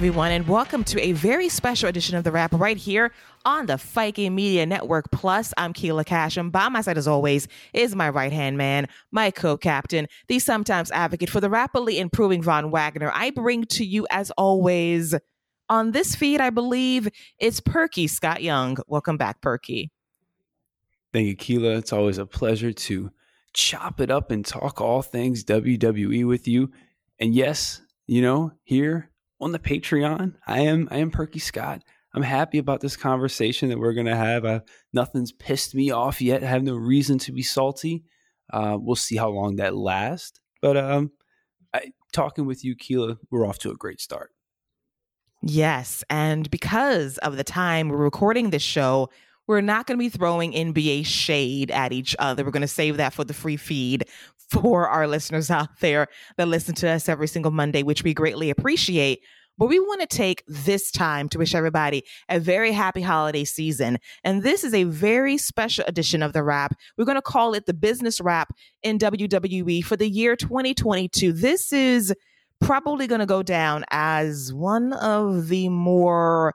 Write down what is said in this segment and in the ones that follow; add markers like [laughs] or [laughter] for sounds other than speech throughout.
everyone, and welcome to a very special edition of The Wrap right here on the Viking Media Network Plus. I'm Keelah Cash, and by my side, as always, is my right hand man, my co captain, the sometimes advocate for the rapidly improving Von Wagner. I bring to you, as always, on this feed, I believe it's Perky Scott Young. Welcome back, Perky. Thank you, Keelah. It's always a pleasure to chop it up and talk all things WWE with you. And yes, you know, here on the Patreon. I am I am Perky Scott. I'm happy about this conversation that we're gonna have. Uh, nothing's pissed me off yet. I have no reason to be salty. Uh, we'll see how long that lasts. But um, I, talking with you, Keelah, we're off to a great start. Yes, and because of the time we're recording this show, we're not going to be throwing NBA shade at each other. We're going to save that for the free feed for our listeners out there that listen to us every single Monday, which we greatly appreciate. But we want to take this time to wish everybody a very happy holiday season. And this is a very special edition of the wrap. We're going to call it the business wrap in WWE for the year 2022. This is probably going to go down as one of the more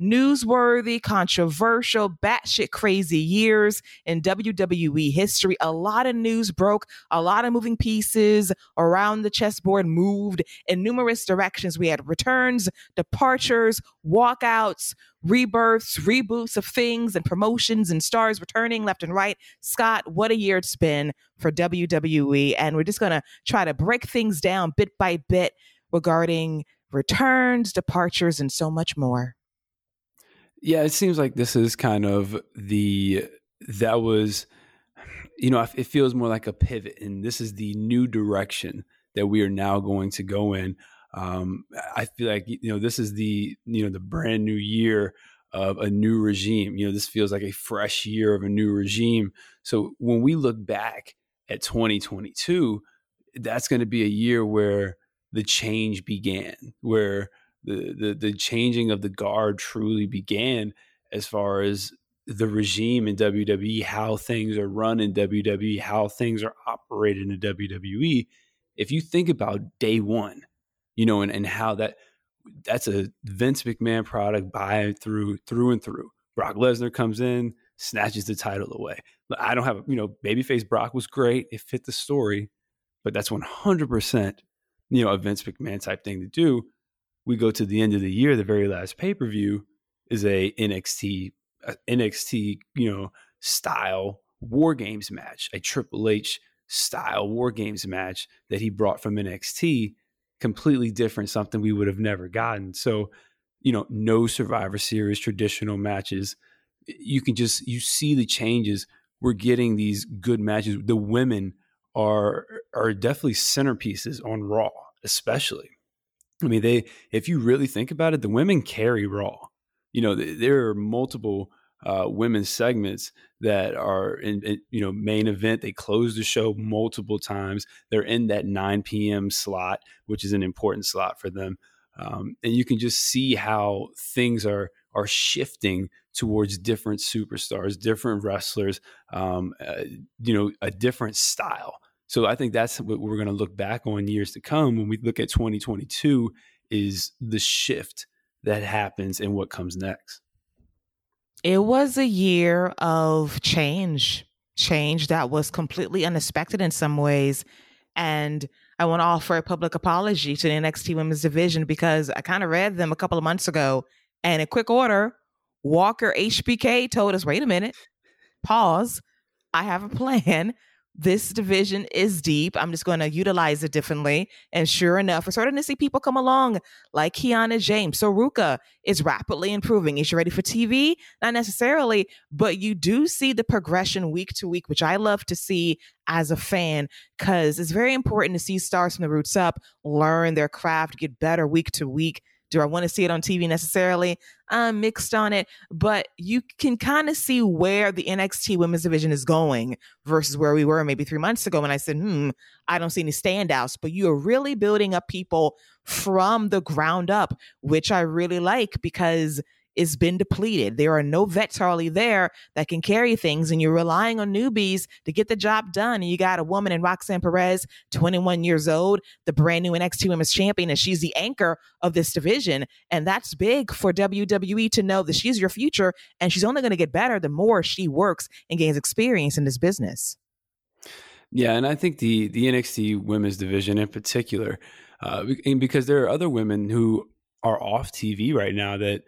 newsworthy, controversial, batshit crazy years in WWE history. A lot of news broke, a lot of moving pieces around the chessboard moved in numerous directions. We had returns, departures, walkouts, rebirths, reboots of things, and promotions and stars returning left and right. Scott, what a year it's been for WWE. And we're just going to try to break things down bit by bit regarding returns, departures, and so much more. Yeah, it seems like this is kind of the that was you know, it feels more like a pivot and this is the new direction that we are now going to go in. Um, I feel like you know this is the you know the brand new year of a new regime. You know, this feels like a fresh year of a new regime. So when we look back at 2022, that's going to be a year where the change began, where the, the the changing of the guard truly began as far as the regime in WWE, how things are run in WWE, how things are operated in WWE. If you think about day one, you know, and, and how that that's a Vince McMahon product by through through and through. Brock Lesnar comes in, snatches the title away. I don't have, you know, babyface Brock was great. It fit the story, but that's 100%, you know, a Vince McMahon type thing to do we go to the end of the year, the very last pay per view is a NXT a uh, NXT you know style War Games match, a Triple H style War Games match that he brought from NXT, completely different, something we would have never gotten. So, you know, no Survivor Series traditional matches. You can just you see the changes. We're getting these good matches. The women are are definitely centerpieces on Raw, especially. I mean, they if you really think about it, the women carry Raw. You know, there are multiple uh, women's segments that are in, in, you know main event. They close the show multiple times. They're in that 9 p.m. slot, which is an important slot for them. Um, and you can just see how things are are shifting towards different superstars, different wrestlers, um, uh, you know, a different style. So I think that's what we're going to look back on years to come when we look at 2022 is the shift that happens and what comes next. It was a year of change, change that was completely unexpected in some ways. And I want to offer a public apology to the NXT Women's Division because I kind of read them a couple of months ago. And in quick order, Walker HBK told us, wait a minute, pause. I have a plan this division is deep. I'm just going to utilize it differently. And sure enough, we're starting to see people come along like Kiana James. Sol Ruca is rapidly improving. Is she ready for TV? Not necessarily, but you do see the progression week to week, which I love to see as a fan because it's very important to see stars from the roots up, learn their craft, get better week to week do I want to see it on TV necessarily? I'm mixed on it, but you can kind of see where the NXT women's division is going versus where we were maybe three months ago when I said, hmm, I don't see any standouts. But you are really building up people from the ground up, which I really like because is been depleted. There are no vets hardly there that can carry things, and you're relying on newbies to get the job done. And you got a woman in Roxanne Perez, 21 years old, the brand new NXT Women's Champion, and she's the anchor of this division. And that's big for WWE to know that she's your future, and she's only going to get better the more she works and gains experience in this business. Yeah, and I think the the NXT women's division in particular, uh, because there are other women who are off TV right now that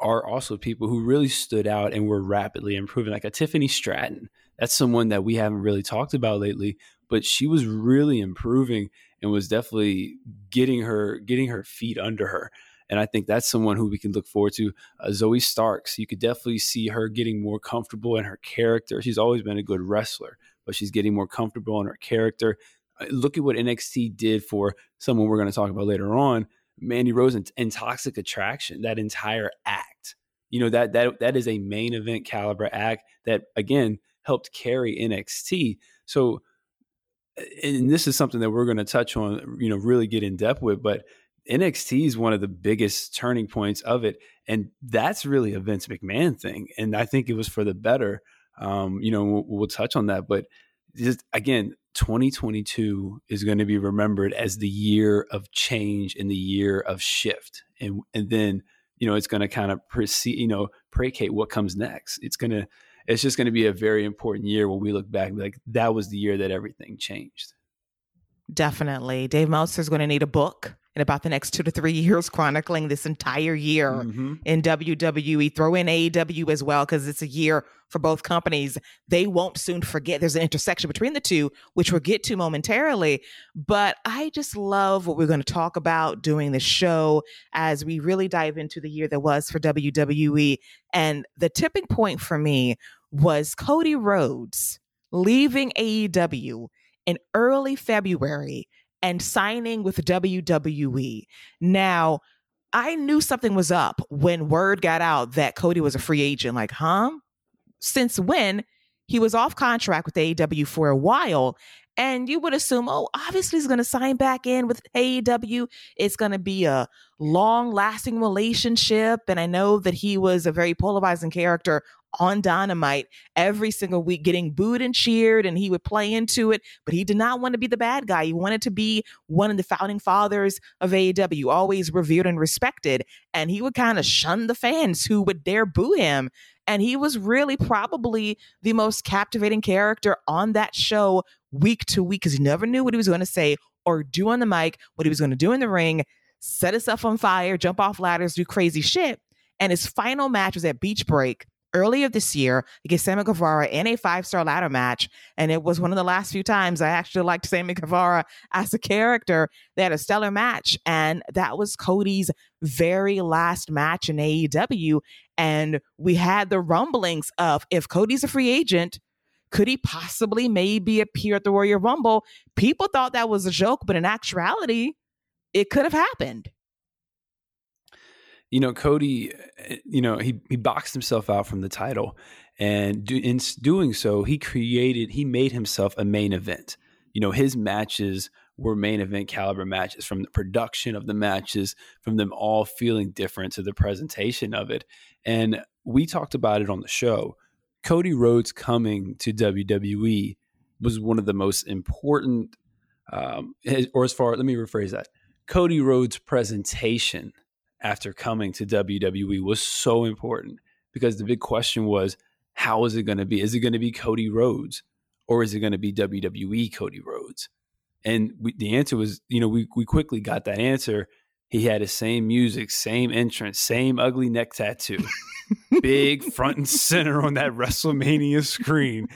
are also people who really stood out and were rapidly improving, like a Tiffany Stratton. That's someone that we haven't really talked about lately, but she was really improving and was definitely getting her getting her feet under her. And I think that's someone who we can look forward to. Uh, Zoey Starks, you could definitely see her getting more comfortable in her character. She's always been a good wrestler, but she's getting more comfortable in her character. Uh, look at what NXT did for someone we're going to talk about later on, Mandy Rose and, and Toxic Attraction. That entire act, you know that that that is a main event caliber act that again helped carry NXT. So, and this is something that we're going to touch on, you know, really get in depth with, but NXT is one of the biggest turning points of it, and that's really a Vince McMahon thing, and I think it was for the better. Um, you know, we'll, we'll touch on that, but just again, 2022 is going to be remembered as the year of change and the year of shift, and and then you know it's going to kind of proceed, you know, predicate what comes next. It's gonna, it's just going to be a very important year when we look back, like that was the year that everything changed. Definitely, Dave Meltzer is going to need a book in about the next two to three [laughs] years, chronicling this entire year mm-hmm. in WWE. Throw in AEW as well, because it's a year for both companies. They won't soon forget there's an intersection between the two, which we'll get to momentarily. But I just love what we're going to talk about doing the show as we really dive into the year that was for WWE. And the tipping point for me was Cody Rhodes leaving AEW in early February and signing with WWE. Now, I knew something was up when word got out that Cody was a free agent. Like, huh? Since when? He was off contract with AEW for a while. And you would assume, oh, obviously he's going to sign back in with AEW. It's going to be a long lasting relationship. And I know that he was a very polarizing character on Dynamite every single week, getting booed and cheered, and he would play into it. But he did not want to be the bad guy. He wanted to be one of the founding fathers of AEW, always revered and respected. And he would kind of shun the fans who would dare boo him. And he was really probably the most captivating character on that show week to week because he never knew what he was going to say or do on the mic, what he was going to do in the ring, set himself on fire, jump off ladders, do crazy shit. And his final match was at Beach Break earlier this year against Sammy Guevara in a five star ladder match. And it was one of the last few times I actually liked Sammy Guevara as a character. They had a stellar match. And that was Cody's very last match in AEW. And we had the rumblings of if Cody's a free agent, could he possibly maybe appear at the Royal Rumble? People thought that was a joke, but in actuality, it could have happened you know, Cody, eh, you know, he he boxed himself out from the title, and do, in doing so, he created, he made himself a main event. You know, his matches were main event caliber matches from the production of the matches, from them all feeling different to the presentation of it. And we talked about it on the show. Cody Rhodes coming to WWE was one of the most important, um, or as far, let me rephrase that. Cody Rhodes' presentation after coming to WWE was so important because the big question was how is it going to be? Is it going to be Cody Rhodes or is it going to be WWE Cody Rhodes? And we, the answer was, you know, we, we quickly got that answer. He had the same music, same entrance, same ugly neck tattoo, big front and center on that WrestleMania screen.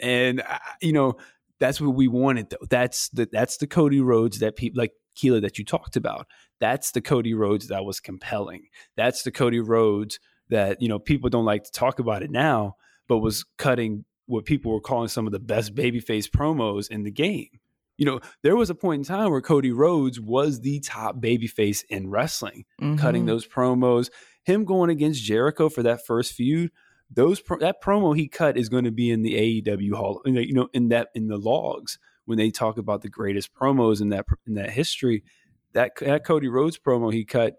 And, uh, you know, that's what we wanted though. That's the, that's the Cody Rhodes that people like Keila that you talked about. That's the Cody Rhodes that was compelling. That's the Cody Rhodes that, you know, people don't like to talk about it now, but was cutting what people were calling some of the best babyface promos in the game. You know, there was a point in time where Cody Rhodes was the top babyface in wrestling, mm-hmm. cutting those promos. Him going against Jericho for that first feud, those that promo he cut is going to be in the AEW hall, you know, in that in the logs when they talk about the greatest promos in that in that history, that that Cody Rhodes promo he cut,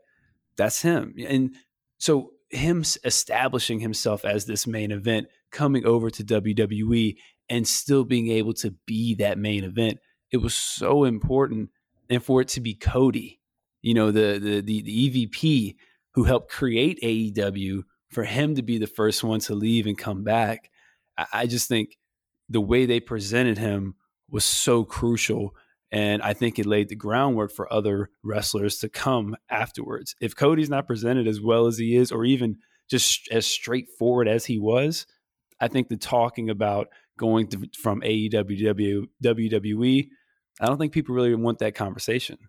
that's him. And so him establishing himself as this main event, coming over to WWE and still being able to be that main event, it was so important. And for it to be Cody, you know, the the the, the EVP who helped create AEW, for him to be the first one to leave and come back, I, I just think the way they presented him was so crucial. And I think it laid the groundwork for other wrestlers to come afterwards. If Cody's not presented as well as he is, or even just as straightforward as he was, I think the talking about going to, from AEW WWE, I don't think people really want that conversation.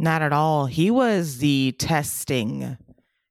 Not at all. He was the testing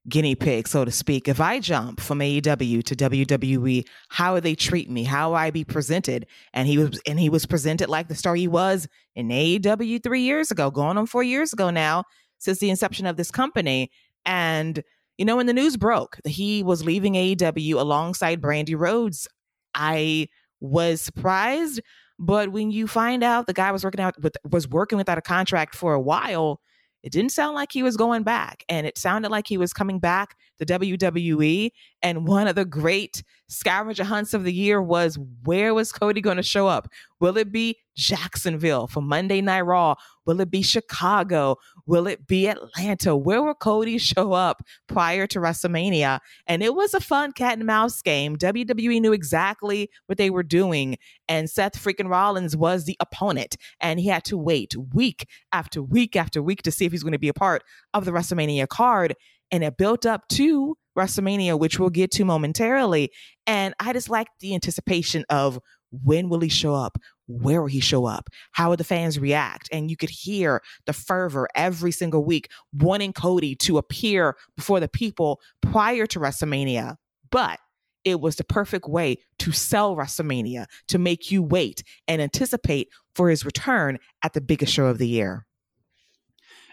guinea pig, so to speak. If I jump from AEW to WWE, how they treat me? How I be presented? And he was and he was presented like the star he was in AEW three years ago, going on four years ago now, since the inception of this company. And you know, when the news broke that he was leaving AEW alongside Brandi Rhodes, I was surprised. But when you find out the guy was working out with was working without a contract for a while, it didn't sound like he was going back. And it sounded like he was coming back to WWE. And one of the great scavenger hunts of the year was where was Cody going to show up? Will it be Jacksonville for Monday Night Raw? Will it be Chicago? Will it be Atlanta? Where will Cody show up prior to WrestleMania? And it was a fun cat and mouse game. WWE knew exactly what they were doing. And Seth freaking Rollins was the opponent. And he had to wait week after week after week to see if he's going to be a part of the WrestleMania card. And it built up to WrestleMania, which we'll get to momentarily. And I just like the anticipation of when will he show up? Where will he show up? How will the fans react? And you could hear the fervor every single week wanting Cody to appear before the people prior to WrestleMania. But it was the perfect way to sell WrestleMania, to make you wait and anticipate for his return at the biggest show of the year.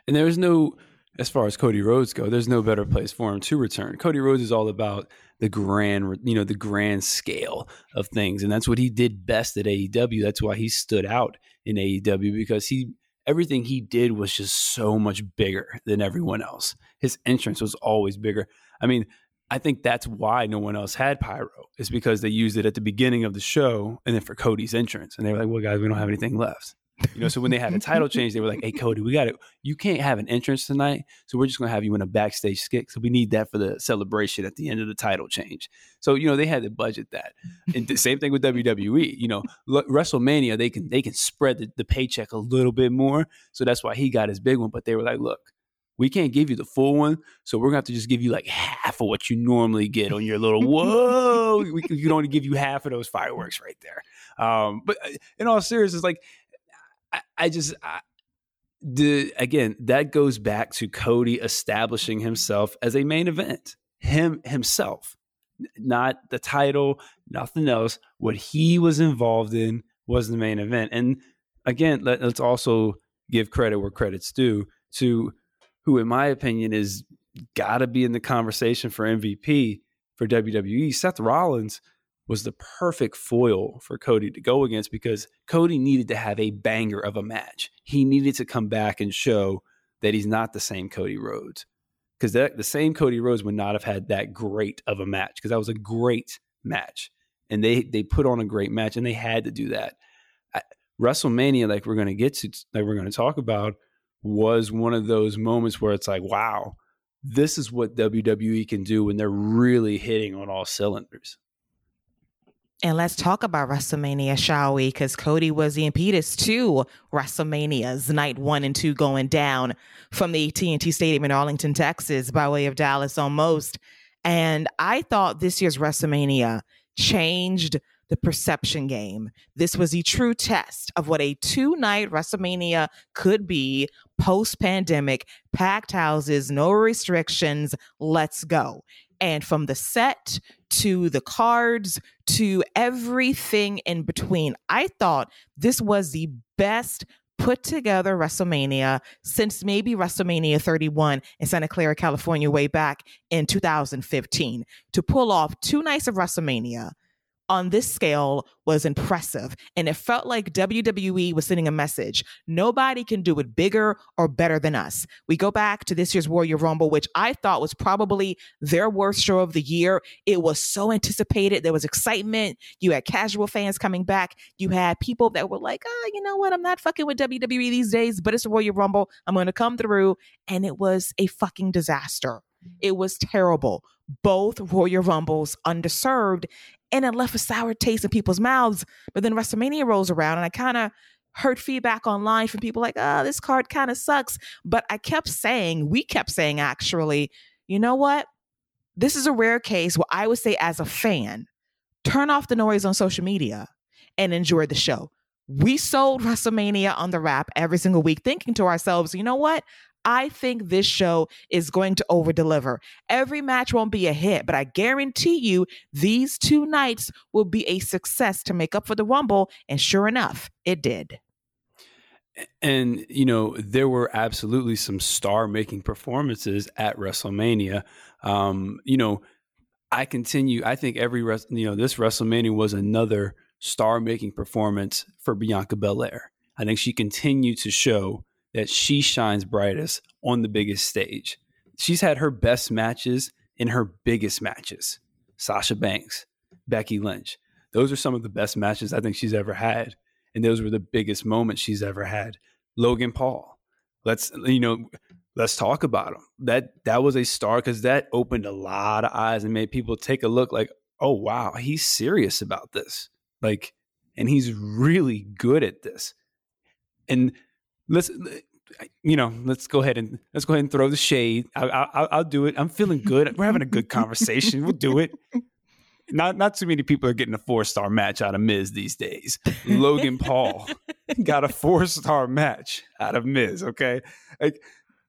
And there was no as far as Cody Rhodes go, there's no better place for him to return. Cody Rhodes is all about the grand, you know, the grand scale of things, and that's what he did best at AEW. That's why he stood out in AEW because he everything he did was just so much bigger than everyone else. His entrance was always bigger. I mean, I think that's why no one else had pyro. Is because they used it at the beginning of the show and then for Cody's entrance, and they were like, "Well, guys, we don't have anything left." You know, so when they had a title change, they were like, "Hey, Cody, we got it. You can't have an entrance tonight, so we're just going to have you in a backstage skit. So we need that for the celebration at the end of the title change." So you know, they had to budget that. And the same thing with WWE. You know, WrestleMania, they can they can spread the, the paycheck a little bit more, so that's why he got his big one. But they were like, "Look, we can't give you the full one, so we're gonna have to just give you like half of what you normally get on your little whoa. we, we can only give you half of those fireworks right there. Um, but uh, in all seriousness, like I, just I, the again that goes back to Cody establishing himself as a main event, him himself, not the title, nothing else. What he was involved in was the main event, and again, let, let's also give credit where credit's due to who, in my opinion, is got to be in the conversation for MVP for WWE. Seth Rollins was the perfect foil for Cody to go against because Cody needed to have a banger of a match. He needed to come back and show that he's not the same Cody Rhodes. Because the same Cody Rhodes would not have had that great of a match because that was a great match. And they they put on a great match and they had to do that. WrestleMania, like we're going to get to, like we're going to talk about, was one of those moments where it's like, wow, this is what WWE can do when they're really hitting on all cylinders. And let's talk about WrestleMania, shall we? Because Cody was the impetus to WrestleMania's night one and two going down from the AT&T Stadium in Arlington, Texas, by way of Dallas almost. And I thought this year's WrestleMania changed the perception game. This was a true test of what a two night WrestleMania could be post pandemic, packed houses, no restrictions, let's go. And from the set to the cards to everything in between, I thought this was the best put together WrestleMania since maybe WrestleMania 31 in Santa Clara, California, way back in 2015. To pull off two nights of WrestleMania, on this scale was impressive. And it felt like WWE was sending a message. Nobody can do it bigger or better than us. We go back to this year's Royal Rumble, which I thought was probably their worst show of the year. It was so anticipated. There was excitement. You had casual fans coming back. You had people that were like, oh, you know what? I'm not fucking with WWE these days, but it's a Royal Rumble. I'm going to come through. And it was a fucking disaster. It was terrible. Both Royal Rumbles underserved and it left a sour taste in people's mouths. But then WrestleMania rolls around, and I kind of heard feedback online from people like, oh, this card kind of sucks. But I kept saying, we kept saying, actually, you know what? This is a rare case where I would say, as a fan, turn off the noise on social media and enjoy the show. We sold WrestleMania on the wrap every single week, thinking to ourselves, you know what? I think this show is going to over deliver. Every match won't be a hit, but I guarantee you these two nights will be a success to make up for the Rumble. And sure enough, it did. And, you know, there were absolutely some star making performances at WrestleMania. Um, you know, I continue, I think every, you know, this WrestleMania was another star making performance for Bianca Belair. I think she continued to show that she shines brightest on the biggest stage. She's had her best matches in her biggest matches. Sasha Banks, Becky Lynch. Those are some of the best matches I think she's ever had. And those were the biggest moments she's ever had. Logan Paul. Let's you know, let's talk about him. That that was a star because that opened a lot of eyes and made people take a look like, oh wow, he's serious about this. Like, and he's really good at this. And let's you know let's go ahead and let's go ahead and throw the shade. I, will do it. I'm feeling good. We're having a good conversation. We'll do it. [laughs] Not not too many people are getting a four star match out of miz these days. Logan paul [laughs] got a four star match out of miz okay? Like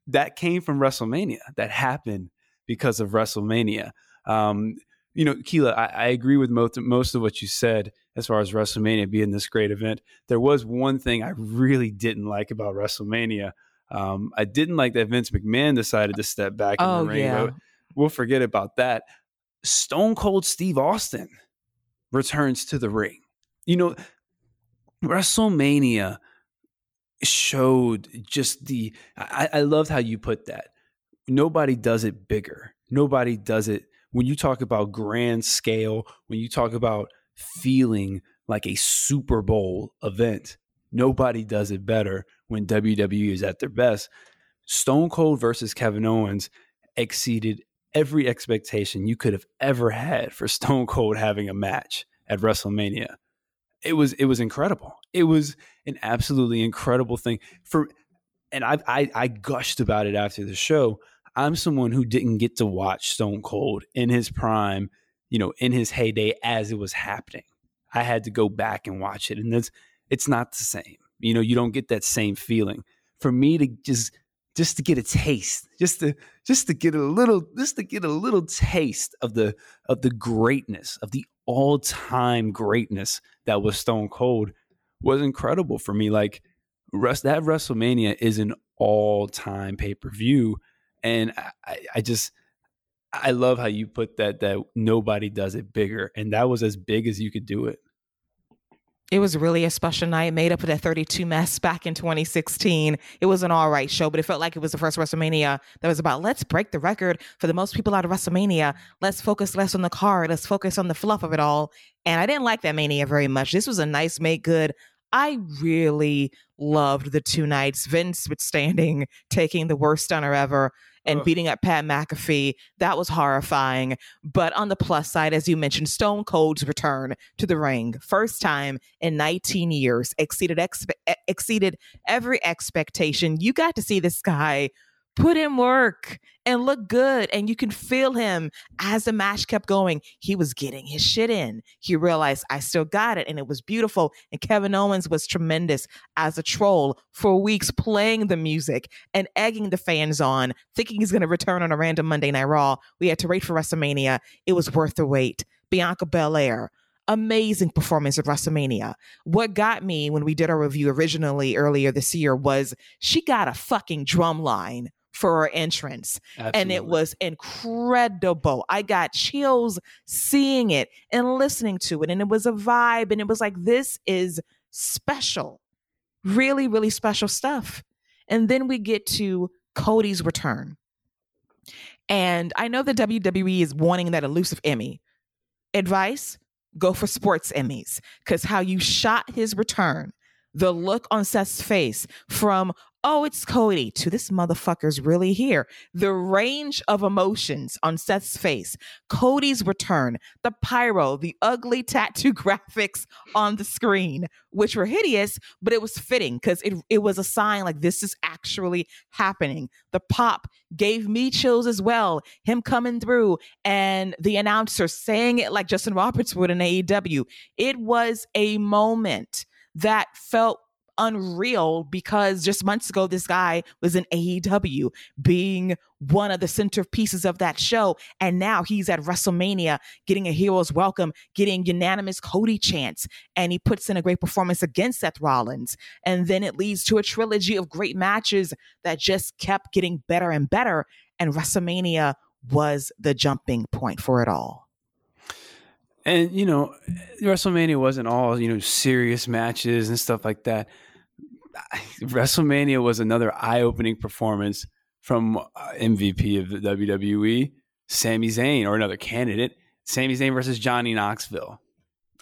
that came from wrestlemania. That happened because of wrestlemania. Um, you know, Keila, I, I, agree with most most of what you said as far as WrestleMania being this great event. There was one thing I really didn't like about WrestleMania. Um, I didn't like that Vince McMahon decided to step back in oh, the ring. Yeah. We'll forget about that. Stone Cold Steve Austin returns to the ring. You know, WrestleMania showed just the. I, I loved how you put that. Nobody does it bigger. Nobody does it when you talk about grand scale, when you talk about feeling like a Super Bowl event, nobody does it better when WWE is at their best. Stone Cold versus Kevin Owens exceeded every expectation you could have ever had for Stone Cold having a match at WrestleMania. It was it was incredible. It was an absolutely incredible thing for and I I, I gushed about it after the show I'm someone who didn't get to watch Stone Cold in his prime, you know, in his heyday as it was happening. I had to go back and watch it, and it's it's not the same. You know, you don't get that same feeling. For me to just just to get a taste, just to just to get a little just to get a little taste of the of the greatness of the all time greatness that was Stone Cold was incredible for me. Like rest that WrestleMania is an all time pay per view and I, I just I love how you put that that nobody does it bigger, and that was as big as you could do it. It was really a special night, made up of that 32 mess back in 2016. It was an all right show, but it felt like it was the first WrestleMania that was about let's break the record for the most people out of WrestleMania. Let's focus less on the card. Let's focus on the fluff of it all. And I didn't like that Mania very much. This was a nice, make good. I really loved the two nights. Vince withstanding taking the worst stunner ever and beating up Pat McAfee. That was horrifying. But on the plus side, as you mentioned, Stone Cold's return to the ring, first time in 19 years, exceeded expe- exceeded every expectation. You got to see this guy put in work and look good. And you can feel him as the match kept going. He was getting his shit in. He realized, I still got it. And it was beautiful. And Kevin Owens was tremendous as a troll for weeks, playing the music and egging the fans on, thinking he's going to return on a random Monday Night Raw. We had to wait for WrestleMania. It was worth the wait. Bianca Belair, amazing performance at WrestleMania. What got me when we did our review originally earlier this year was she got a fucking drum line for her entrance. Absolutely. And it was incredible. I got chills seeing it and listening to it. And it was a vibe. And it was like, this is special. Really, really special stuff. And then we get to Cody's return. And I know the WWE is wanting that elusive Emmy. Advice go for sports Emmys because how you shot his return, the look on Seth's face from, oh, it's Cody, to this motherfucker's really here. The range of emotions on Seth's face, Cody's return, the pyro, the ugly [laughs] tattoo graphics on the screen, which were hideous, but it was fitting because it, it was a sign like this is actually happening. The pop gave me chills as well. Him coming through and the announcer saying it like Justin Roberts would in AEW. It was a moment that felt unreal because just months ago this guy was in AEW being one of the centerpieces of that show. And now he's at WrestleMania getting a hero's welcome getting unanimous Cody chants and he puts in a great performance against Seth Rollins. And then it leads to a trilogy of great matches that just kept getting better and better. And WrestleMania was the jumping point for it all. And you know, WrestleMania wasn't all you know serious matches and stuff like that. [laughs] WrestleMania was another eye-opening performance from uh, MVP of the WWE, Sami Zayn, or another candidate, Sami Zayn versus Johnny Knoxville.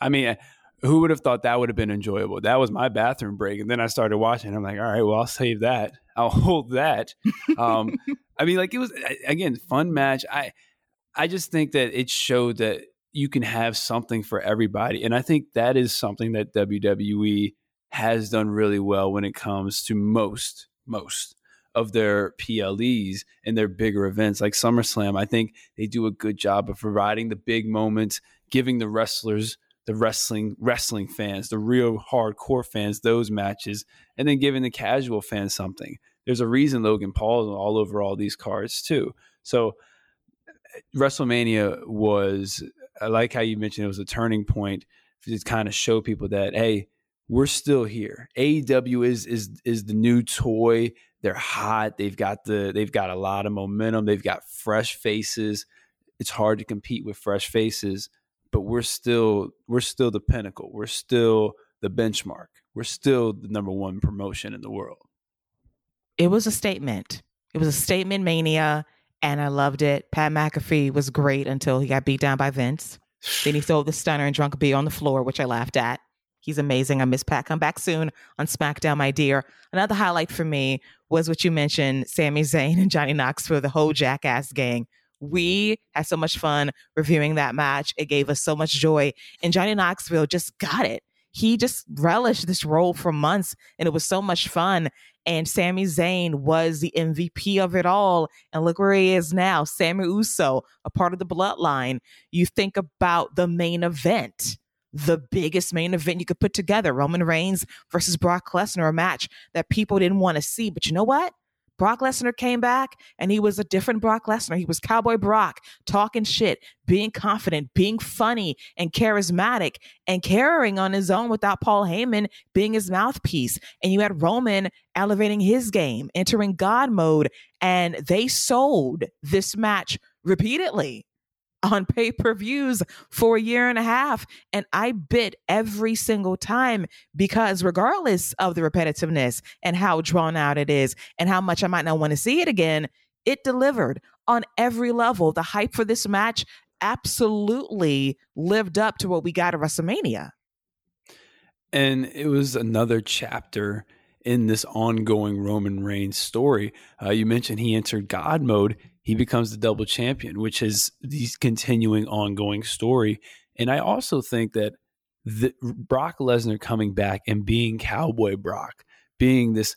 I mean, who would have thought that would have been enjoyable? That was my bathroom break, and then I started watching. I'm like, all right, well, I'll save that. I'll [laughs] hold that. Um, I mean, like it was again fun match. I I just think that it showed that you can have something for everybody. And I think that is something that WWE has done really well when it comes to most, most of their PLEs and their bigger events like SummerSlam. I think they do a good job of providing the big moments, giving the wrestlers, the wrestling wrestling fans, the real hardcore fans those matches, and then giving the casual fans something. There's a reason Logan Paul is all over all these cards too. So WrestleMania was I like how you mentioned it was a turning point to kind of show people that hey, we're still here. AEW is is is the new toy. They're hot. They've got the they've got a lot of momentum. They've got fresh faces. It's hard to compete with fresh faces, but we're still we're still the pinnacle. We're still the benchmark. We're still the number one promotion in the world. It was a statement. It was a statement mania and I loved it. Pat McAfee was great until he got beat down by Vince. then he [sighs] threw the stunner and drunk B on the floor, which I laughed at. He's amazing. I miss Pat. Come back soon on SmackDown, my dear. Another highlight for me was what you mentioned Sami Zayn and Johnny Knoxville, the whole Jackass gang. We had so much fun reviewing that match. It gave us so much joy. And Johnny Knoxville just got it. He just relished this role for months, and it was so much fun and Sami Zayn was the MVP of it all. And look where he is now, Sami Uso, a part of the bloodline. You think about the main event, the biggest main event you could put together Roman Reigns versus Brock Lesnar, a match that people didn't want to see. But you know what? Brock Lesnar came back and he was a different Brock Lesnar. He was Cowboy Brock, talking shit, being confident, being funny and charismatic, and carrying on his own without Paul Heyman being his mouthpiece. And you had Roman elevating his game, entering God mode, and they sold this match repeatedly on pay per views for a year and a half. And I bit every single time because, regardless of the repetitiveness and how drawn out it is and how much I might not want to see it again, it delivered on every level. The hype for this match absolutely lived up to what we got at WrestleMania. And it was another chapter in this ongoing Roman Reigns story. Uh, you mentioned he entered God mode he becomes the double champion, which is the continuing ongoing story. And I also think that the, Brock Lesnar coming back and being Cowboy Brock, being this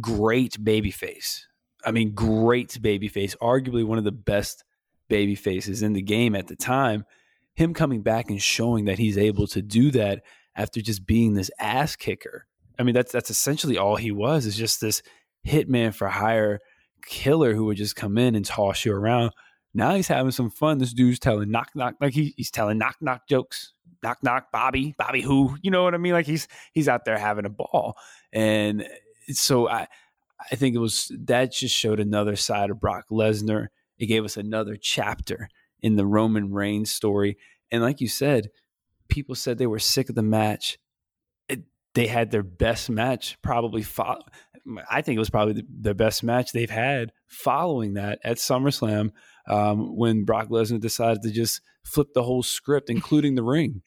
great babyface. I mean, great babyface, arguably one of the best baby faces in the game at the time. Him coming back and showing that he's able to do that after just being this ass kicker. I mean, that's that's essentially all he was, is just this hitman for hire killer who would just come in and toss you around. Now he's having some fun. This dude's telling knock knock like he, he's telling knock knock jokes. Knock knock Bobby Bobby who you know what I mean? Like he's he's out there having a ball, and so I I think it was that just showed another side of Brock Lesnar. It gave us another chapter in the Roman Reigns story. And like you said, people said they were sick of the match. They had their best match probably. Fo- I think it was probably the, the, best match they've had following that at SummerSlam um, when Brock Lesnar decided to just flip the whole script, [laughs] including the ring.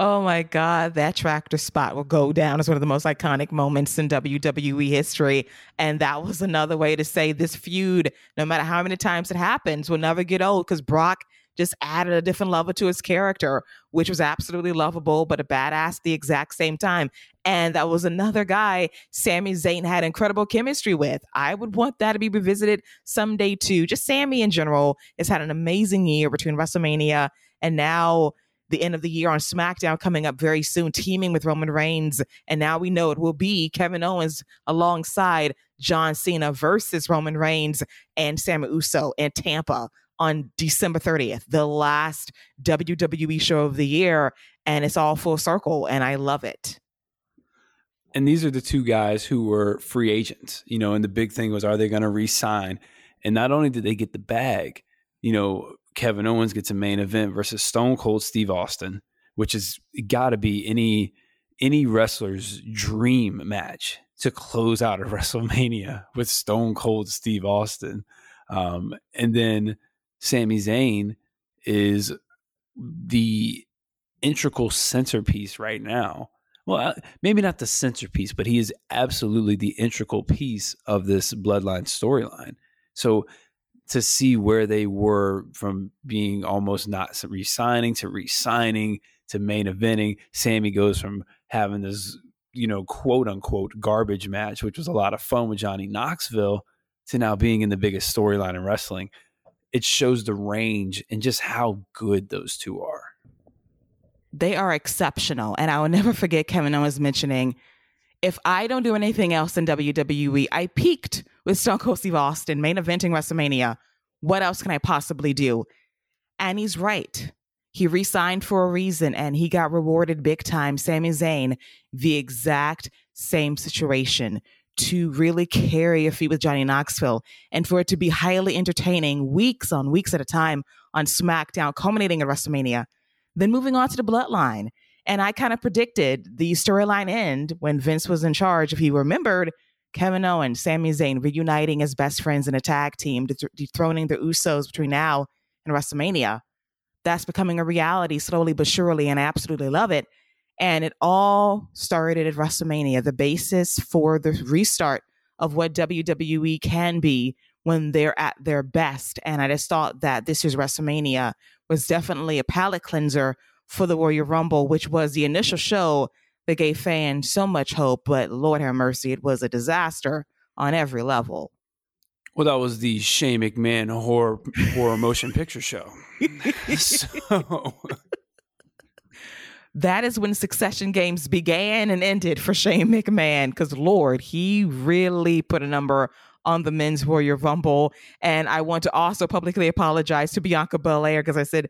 oh my God, that tractor spot will go down as one of the most iconic moments in WWE history. And that was another way to say this feud, no matter how many times it happens, will never get old because Brock just added a different level to his character, which was absolutely lovable, but a badass the exact same time. And that was another guy Sami Zayn had incredible chemistry with. I would want that to be revisited someday too. Just Sami in general has had an amazing year between WrestleMania and now the end of the year on SmackDown coming up very soon, teaming with Roman Reigns. And now we know it will be Kevin Owens alongside John Cena versus Roman Reigns and Sami Uso in Tampa on December 30th, the last WWE show of the year. And it's all full circle, and I love it. And these are the two guys who were free agents, you know, and the big thing was, are they going to re sign? And not only did they get the bag, you know, Kevin Owens gets a main event versus Stone Cold Steve Austin, which has got to be any any wrestler's dream match to close out a [laughs] WrestleMania with Stone Cold Steve Austin. Um, and then Sami Zayn is the integral centerpiece right now. Well, uh, maybe not the centerpiece, but he is absolutely the integral piece of this bloodline storyline. So to see where they were from being almost not resigning to resigning to main eventing, Sami goes from having this, you know, quote unquote garbage match, which was a lot of fun with Johnny Knoxville, to now being in the biggest storyline in wrestling it shows the range and just how good those two are. They are exceptional. And I will never forget Kevin Owens mentioning if I don't do anything else in WWE, I peaked with Stone Cold Steve Austin main eventing WrestleMania. What else can I possibly do? And he's right. He re signed for a reason and he got rewarded big time. Sami Zayn, the exact same situation to really carry a feat with Johnny Knoxville and for it to be highly entertaining weeks on weeks at a time on SmackDown, culminating in WrestleMania. Then moving on to the bloodline. And I kind of predicted the storyline end when Vince was in charge. If you remembered, Kevin Owens, Sami Zayn reuniting as best friends in a tag team, dethroning the Usos between now and WrestleMania. That's becoming a reality slowly but surely, and I absolutely love it. And it all started at WrestleMania, the basis for the restart of what WWE can be when they're at their best. And I just thought that this year's WrestleMania was definitely a palate cleanser for the Royal Rumble, which was the initial show that gave fans so much hope. But Lord have mercy, it was a disaster on every level. Well, that was the Shane McMahon horror horror motion picture show. [laughs] [laughs] so that is when succession games began and ended for Shane McMahon. Because, Lord, he really put a number on the men's Royal Rumble. And I want to also publicly apologize to Bianca Belair because I said,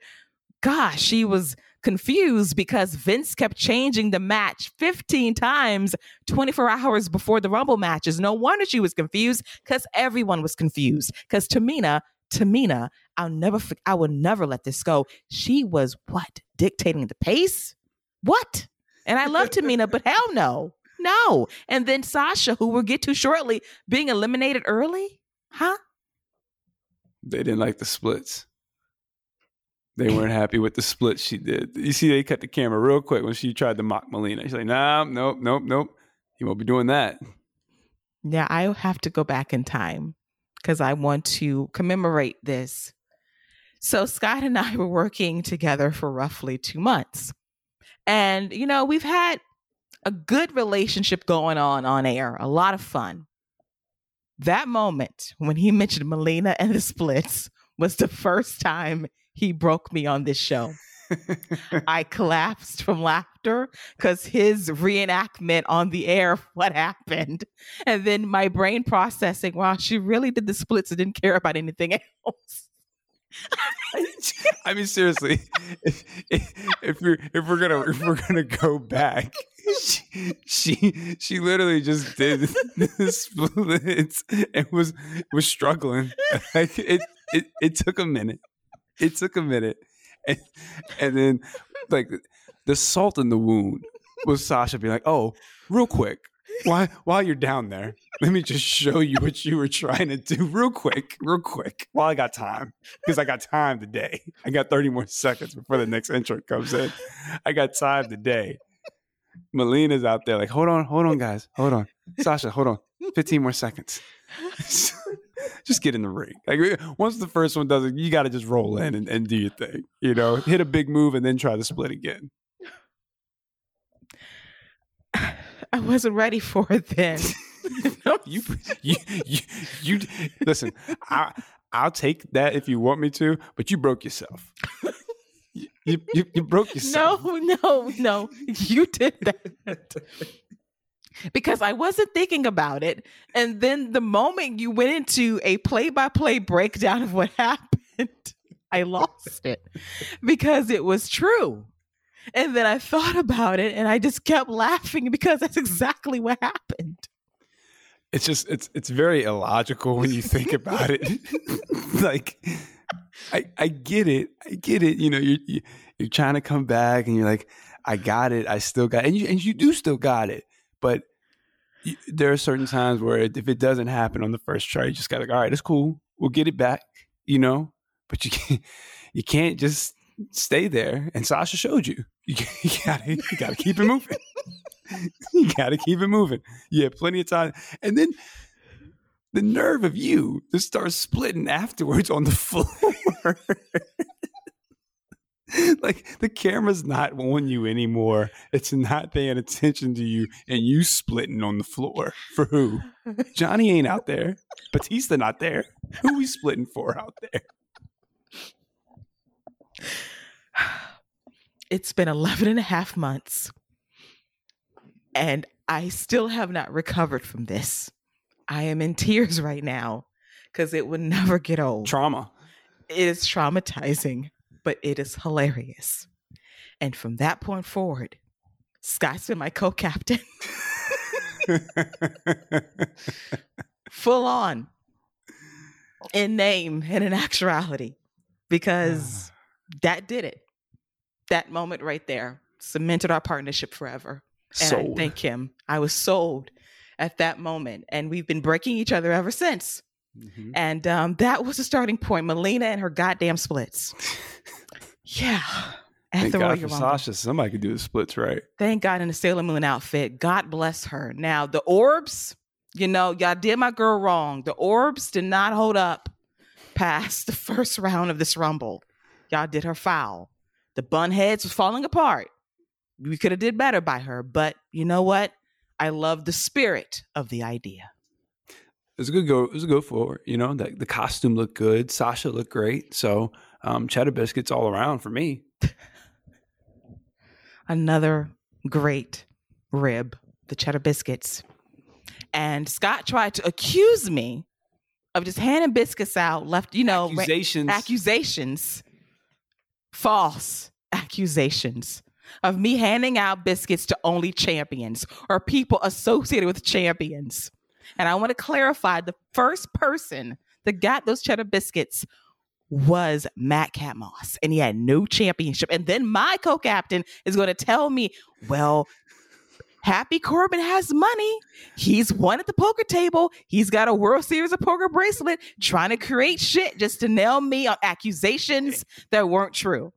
gosh, she was confused because Vince kept changing the match 15 times 24 hours before the Rumble matches. No wonder she was confused because everyone was confused. Because Tamina, Tamina, I'll never, I will never let this go. She was what? Dictating the pace? What? And I love Tamina, but [laughs] hell no. No. And then Sasha, who we'll get to shortly, being eliminated early? Huh? They didn't like the splits. They weren't happy with the splits she did. You see, they cut the camera real quick when she tried to mock Melina. She's like, nah, nope, nope, nope. You won't be doing that. Yeah, I have to go back in time because I want to commemorate this. So Scott and I were working together for roughly two months. And, you know, we've had a good relationship going on on air, a lot of fun. That moment when he [laughs] mentioned Melina and the splits was the first time he broke me on this show. I [laughs] collapsed from laughter because his reenactment on the air of [laughs] what happened. And then my brain processing, wow, she really did the splits and didn't care about anything else. [laughs] I mean, seriously, if, if, if we're if we're gonna if we're gonna go back, she she, she literally just did the splits and was was struggling. Like it, it it took a minute. It took a minute, and, and then like the salt in the wound was Sasha being like, "Oh, real quick, while while you're down there, let me just show you what you were trying to do real quick, real quick, while I got time. Because I got time today. I got 30 more seconds before the next intro comes in. I got time today. Melina's out there like, hold on, hold on, guys. Hold on. Sasha, hold on. 15 more seconds. [laughs] just get in the ring. Like once the first one does it, you gotta just roll in and, and do your thing. You know, hit a big move and then try to split again. I wasn't ready for it then. [laughs] you, you, you, you, listen. I, I'll take that if you want me to, but you broke yourself. You, you, you broke yourself. No, no, no. You did that. because I wasn't thinking about it. And then the moment you went into a play by play breakdown of what [laughs] happened, I lost it because it was true. And then I thought about it and I just kept laughing because that's exactly what happened. It's just it's it's very illogical when you think about it. [laughs] like I I get it. I get it. You know, you, you you're trying to come back and you're like I got it. I still got it. and you and you do still got it. But you, there are certain times where if it doesn't happen on the first try, you just got to all right, it's cool. We'll get it back, you know? But you [laughs] can't you can't just stay there. And Sasha showed you. You, you gotta, you gotta keep it moving. you gotta keep it moving. Yeah, plenty of time. And then the nerve of you to start splitting afterwards on the floor. like the camera's not on you anymore. It's not paying attention to you, and you splitting on the floor for who? Johnny ain't out there. Batista not there. Who we splitting for out there? It's been 11 and a half months, and I still have not recovered from this. I am in tears right now because it would never get old. Trauma. It is traumatizing, but it is hilarious. And from that point forward, Scott's been my co captain. [laughs] Full on in name and in actuality because [sighs] that did it that moment right there cemented our partnership forever. And sold. I thank him. I was sold at that moment. And we've been breaking each other ever since. Mm-hmm. And um, that was the starting point. Melina and her goddamn splits. yeah. Thank God for Sasha. Somebody could do the splits right. Thank God in the Sailor Moon outfit. God bless her. Now, the orbs, you know, y'all did my girl wrong. The orbs did not hold up past the first round of this rumble. Y'all did her foul. The bun heads was falling apart. We could have did better by her, but you know what? I love the spirit of the idea. It was a good go. It was a go forward. You know, the, the costume looked good. Sasha looked great. So um, cheddar biscuits all around for me. [laughs] Another great rib, the cheddar biscuits. And Scott tried to accuse me of just handing biscuits out, left, you know, accusations. Ra- accusations false accusations of me handing out biscuits to only champions or people associated with champions. And I want to clarify the first person that got those cheddar biscuits was Madcap Moss, and he had no championship. And then my co captain is going to tell me, well, Happy Corbin has money. He's won at the poker table. He's got a World Series of Poker bracelet, trying to create shit just to nail me on accusations that weren't true.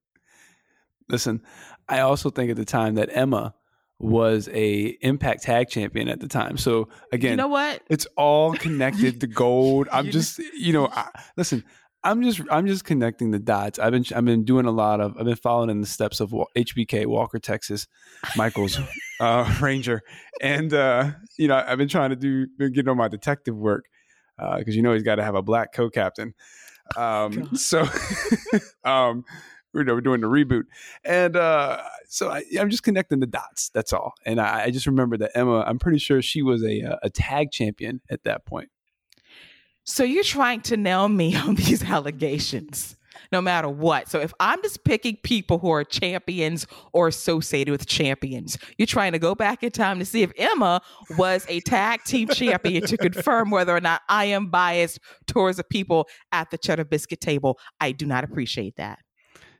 Listen, I also think at the time that Emma was a Impact Tag Champion at the time. So again, you know what? It's all [laughs] connected to gold. I'm just, you know, I, listen. I'm just I'm just connecting the dots. I've been I've been doing a lot of I've been following in the steps of HBK Walker Texas Michaels [laughs] uh, [laughs] Ranger, and uh, you know I've been trying to do been getting on my detective work because uh, you know he's got to have a black co-captain. Um, [laughs] so [laughs] um, you know we're doing the reboot, and uh, so I, am just connecting the dots. That's all. And I, I, just remember that Emma. I'm pretty sure she was a uh, a tag champion at that point. So you're trying to nail me on these allegations no matter what. So if I'm just picking people who are champions or associated with champions, you're trying to go back in time to see if Emma was a tag team champion to confirm whether or not I am biased towards the people at the cheddar biscuit table. I do not appreciate that.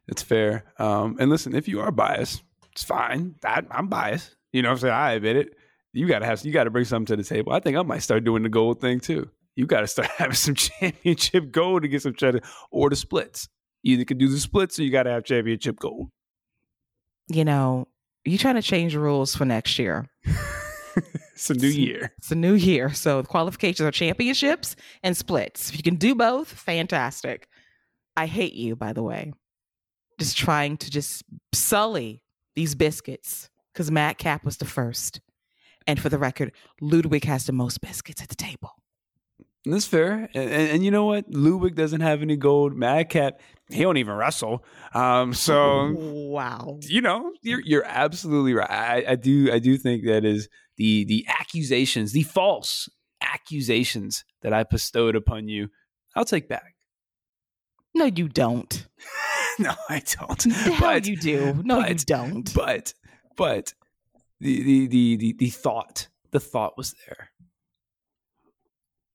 It's fair. Um, and listen, if you are biased, it's fine. I, I'm biased. You know what I'm saying? I admit it. You gotta have you gotta bring something to the table. I think I might start doing the gold thing too. You gotta start [laughs] having some championship gold to get some cheddar or the splits. You either can do the splits or you gotta have championship gold. You know, you trying to change the rules for next year. [laughs] it's a new year. It's a new year. So the qualifications are championships and splits. If you can do both, fantastic. I hate you, by the way. Just trying to just sully these biscuits because Madcap was the first. And for the record, Ludwig has the most biscuits at the table. That's fair. And, and, and, you know what? Ludwig doesn't have any gold. Madcap, he don't even wrestle. Um, so wow. You know, you're you're absolutely right. I, I do I do think that is the the accusations, the false accusations that I bestowed upon you, I'll take back. No, you don't. [laughs] no, I don't. The but you do. No, but, you don't. But but the, the the the the thought the thought was there.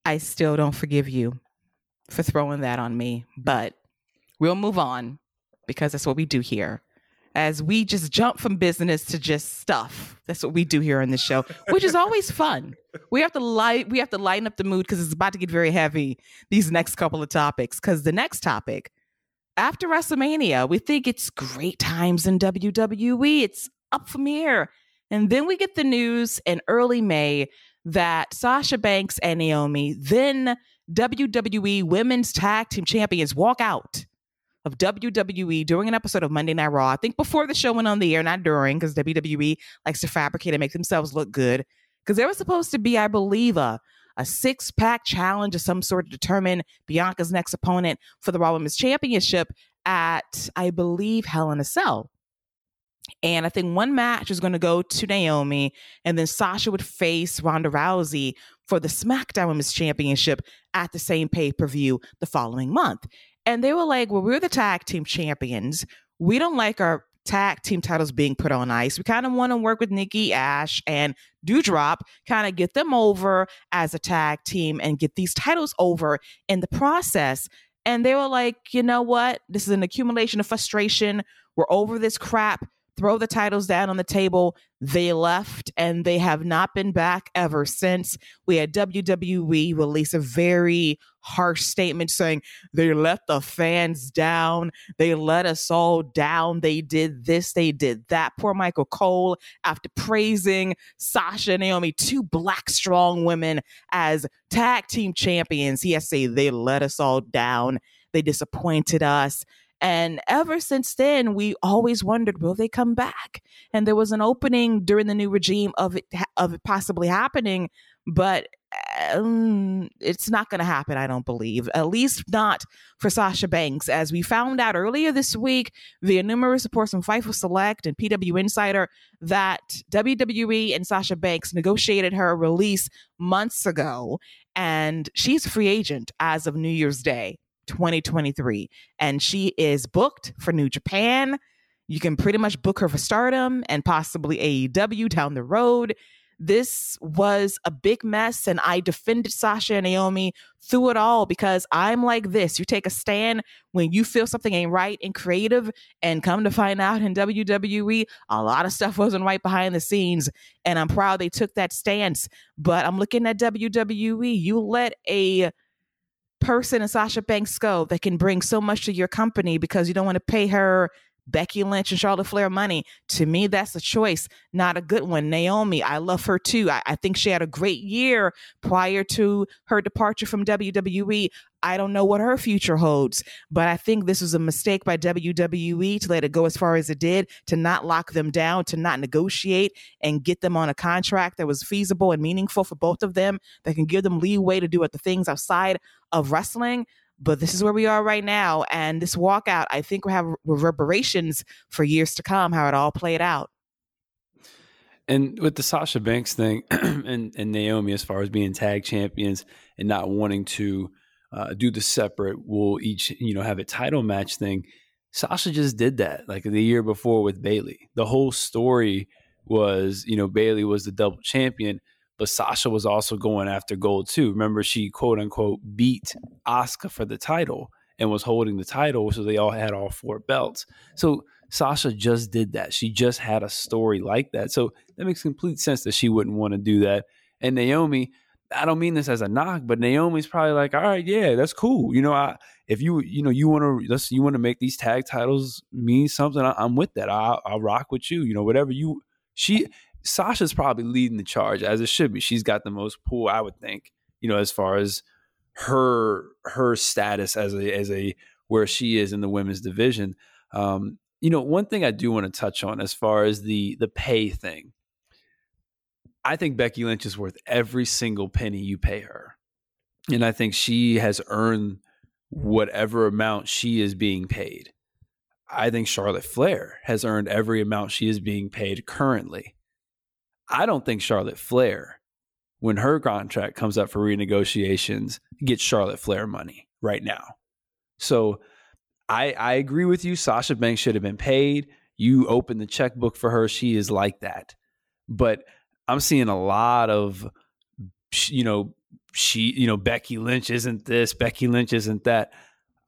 I still don't forgive you for throwing that on me, but we'll move on because that's what we do here. As we just jump from business to just stuff. That's what we do here on the show, which is always fun. We have to light we have to lighten up the mood because it's about to get very heavy these next couple of topics. Because the next topic, after WrestleMania, we think it's great times in WWE. It's up from here. And then we get the news in early May that Sasha Banks and Naomi, then WWE Women's Tag Team Champions, walk out of WWE during an episode of Monday Night Raw. I think before the show went on the air, not during, because WWE likes to fabricate and make themselves look good. Because there was supposed to be, I believe, a, a six pack challenge of some sort to determine Bianca's next opponent for the Raw Women's Championship at, I believe, Hell in a Cell. And I think one match is going to go to Naomi, and then Sasha would face Ronda Rousey for the SmackDown Women's Championship at the same pay per view the following month. And they were like, Well, we're the tag team champions. We don't like our tag team titles being put on ice. We kind of want to work with Nikki Ash and Doudrop, kind of get them over as a tag team and get these titles over in the process. And they were like, you know what? This is an accumulation of frustration. We're over this crap throw the titles down on the table. They left and they have not been back ever since. We had WWE release a very harsh statement saying they let the fans down. They let us all down. They did this, they did that. Poor Michael Cole, after praising Sasha and Naomi, two black strong women, as tag team champions, he has to say they let us all down. They disappointed us. And ever since then, we always wondered, will they come back? And there was an opening during the new regime of it of it possibly happening, but um, it's not going to happen. I don't believe, at least not for Sasha Banks, as we found out earlier this week via numerous reports from Fightful Select and PW Insider that WWE and Sasha Banks negotiated her release months ago, and she's a free agent as of New Year's Day. 2023. And she is booked for New Japan. You can pretty much book her for stardom and possibly AEW down the road. This was a big mess, and I defended Sasha and Naomi through it all because I'm like this. You take a stand when you feel something ain't right and creative, and come to find out in WWE, a lot of stuff wasn't right behind the scenes. And I'm proud they took that stance. But I'm looking at WWE. You let a person in Sasha Banks go that can bring so much to your company because you don't want to pay her Becky Lynch and Charlotte Flair money. To me, that's a choice, not a good one. Naomi, I love her too. I, I, think she had a great year prior to her departure from WWE. I don't know what her future holds, but I think this was a mistake by WWE to let it go as far as it did, to not lock them down, to not negotiate and get them on a contract that was feasible and meaningful for both of them, that can give them leeway to do the things outside of wrestling. But this is where we are right now. And this walkout, I think, will have reverberations for years to come, how it all played out. And with the Sasha Banks thing [clears throat] and, and Naomi, as far as being tag champions and not wanting to uh, do the separate. We'll each you know have a title match thing. Sasha just did that like the year before with Bayley The whole story was you know Bayley was the double champion, but Sasha was also going after gold too. Remember, she quote unquote beat Asuka for the title and was holding the title, so they all had all four belts. So Sasha just did that. She just had a story like that. So that makes complete sense that she wouldn't want to do that. And Naomi, I don't mean this as a knock, but Naomi's probably like, all right, yeah, that's cool. You know, I if you you know you want to let's you want to make these tag titles mean something, I, am with that. I, I'll rock with you. You know, whatever you she Sasha's probably leading the charge as it should be. She's got the most pull, I would think. You know, as far as her her status as a as a where she is in the women's division. Um, you know, one thing I do want to touch on as far as the the pay thing. I think Becky Lynch is worth every single penny you pay her. And I think she has earned whatever amount she is being paid. I think Charlotte Flair has earned every amount she is being paid currently. I don't think Charlotte Flair, when her contract comes up for renegotiations, gets Charlotte Flair money right now. So I, I agree with you. Sasha Banks should have been paid. You open the checkbook for her. She is like that. But I'm seeing a lot of, you know, she, you know, Becky Lynch isn't this, Becky Lynch isn't that.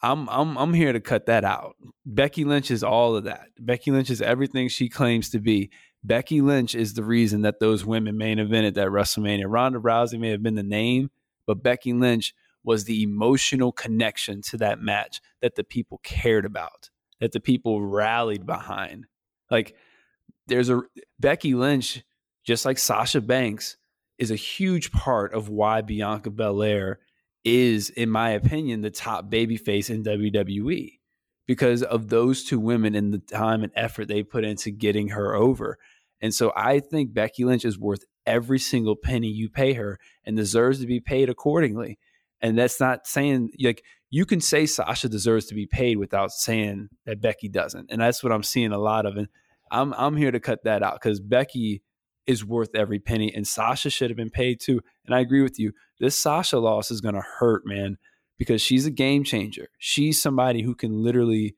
I'm I'm I'm here to cut that out. Becky Lynch is all of that. Becky Lynch is everything she claims to be. Becky Lynch is the reason that those women main evented that WrestleMania. Ronda Rousey may have been the name, but Becky Lynch was the emotional connection to that match that the people cared about, that the people rallied behind. Like there's a Becky Lynch, just like Sasha Banks, is a huge part of why Bianca Belair is, in my opinion, the top babyface in WWE because of those two women and the time and effort they put into getting her over. And so I think Becky Lynch is worth every single penny you pay her and deserves to be paid accordingly. And that's not saying like you can say Sasha deserves to be paid without saying that Becky doesn't. And that's what I'm seeing a lot of. And I'm I'm here to cut that out because Becky is worth every penny and Sasha should have been paid too. And I agree with you. This Sasha loss is gonna hurt, man, because she's a game changer. She's somebody who can literally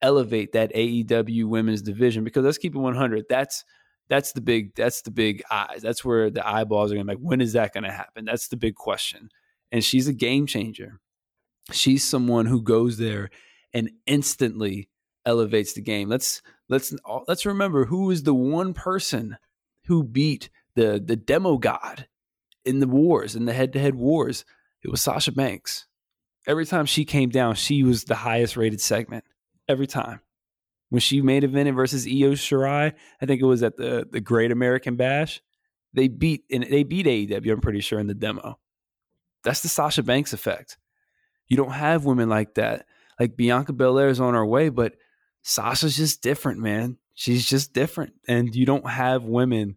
elevate that AEW women's division. Because let's keep it 100. That's that's the big that's the big eyes. That's where the eyeballs are gonna be like, when is that gonna happen? That's the big question and she's a game changer. She's someone who goes there and instantly elevates the game. Let's let's let's remember who is the one person who beat the the demo god in the wars in the head to head wars. It was Sasha Banks. Every time she came down, she was the highest rated segment. Every time. When she made event versus Io Shirai, I think it was at the the Great American Bash. They beat and they beat AEW. I'm pretty sure in the demo. That's the Sasha Banks effect. You don't have women like that. Like Bianca Belair is on her way, but Sasha's just different, man. She's just different. And you don't have women,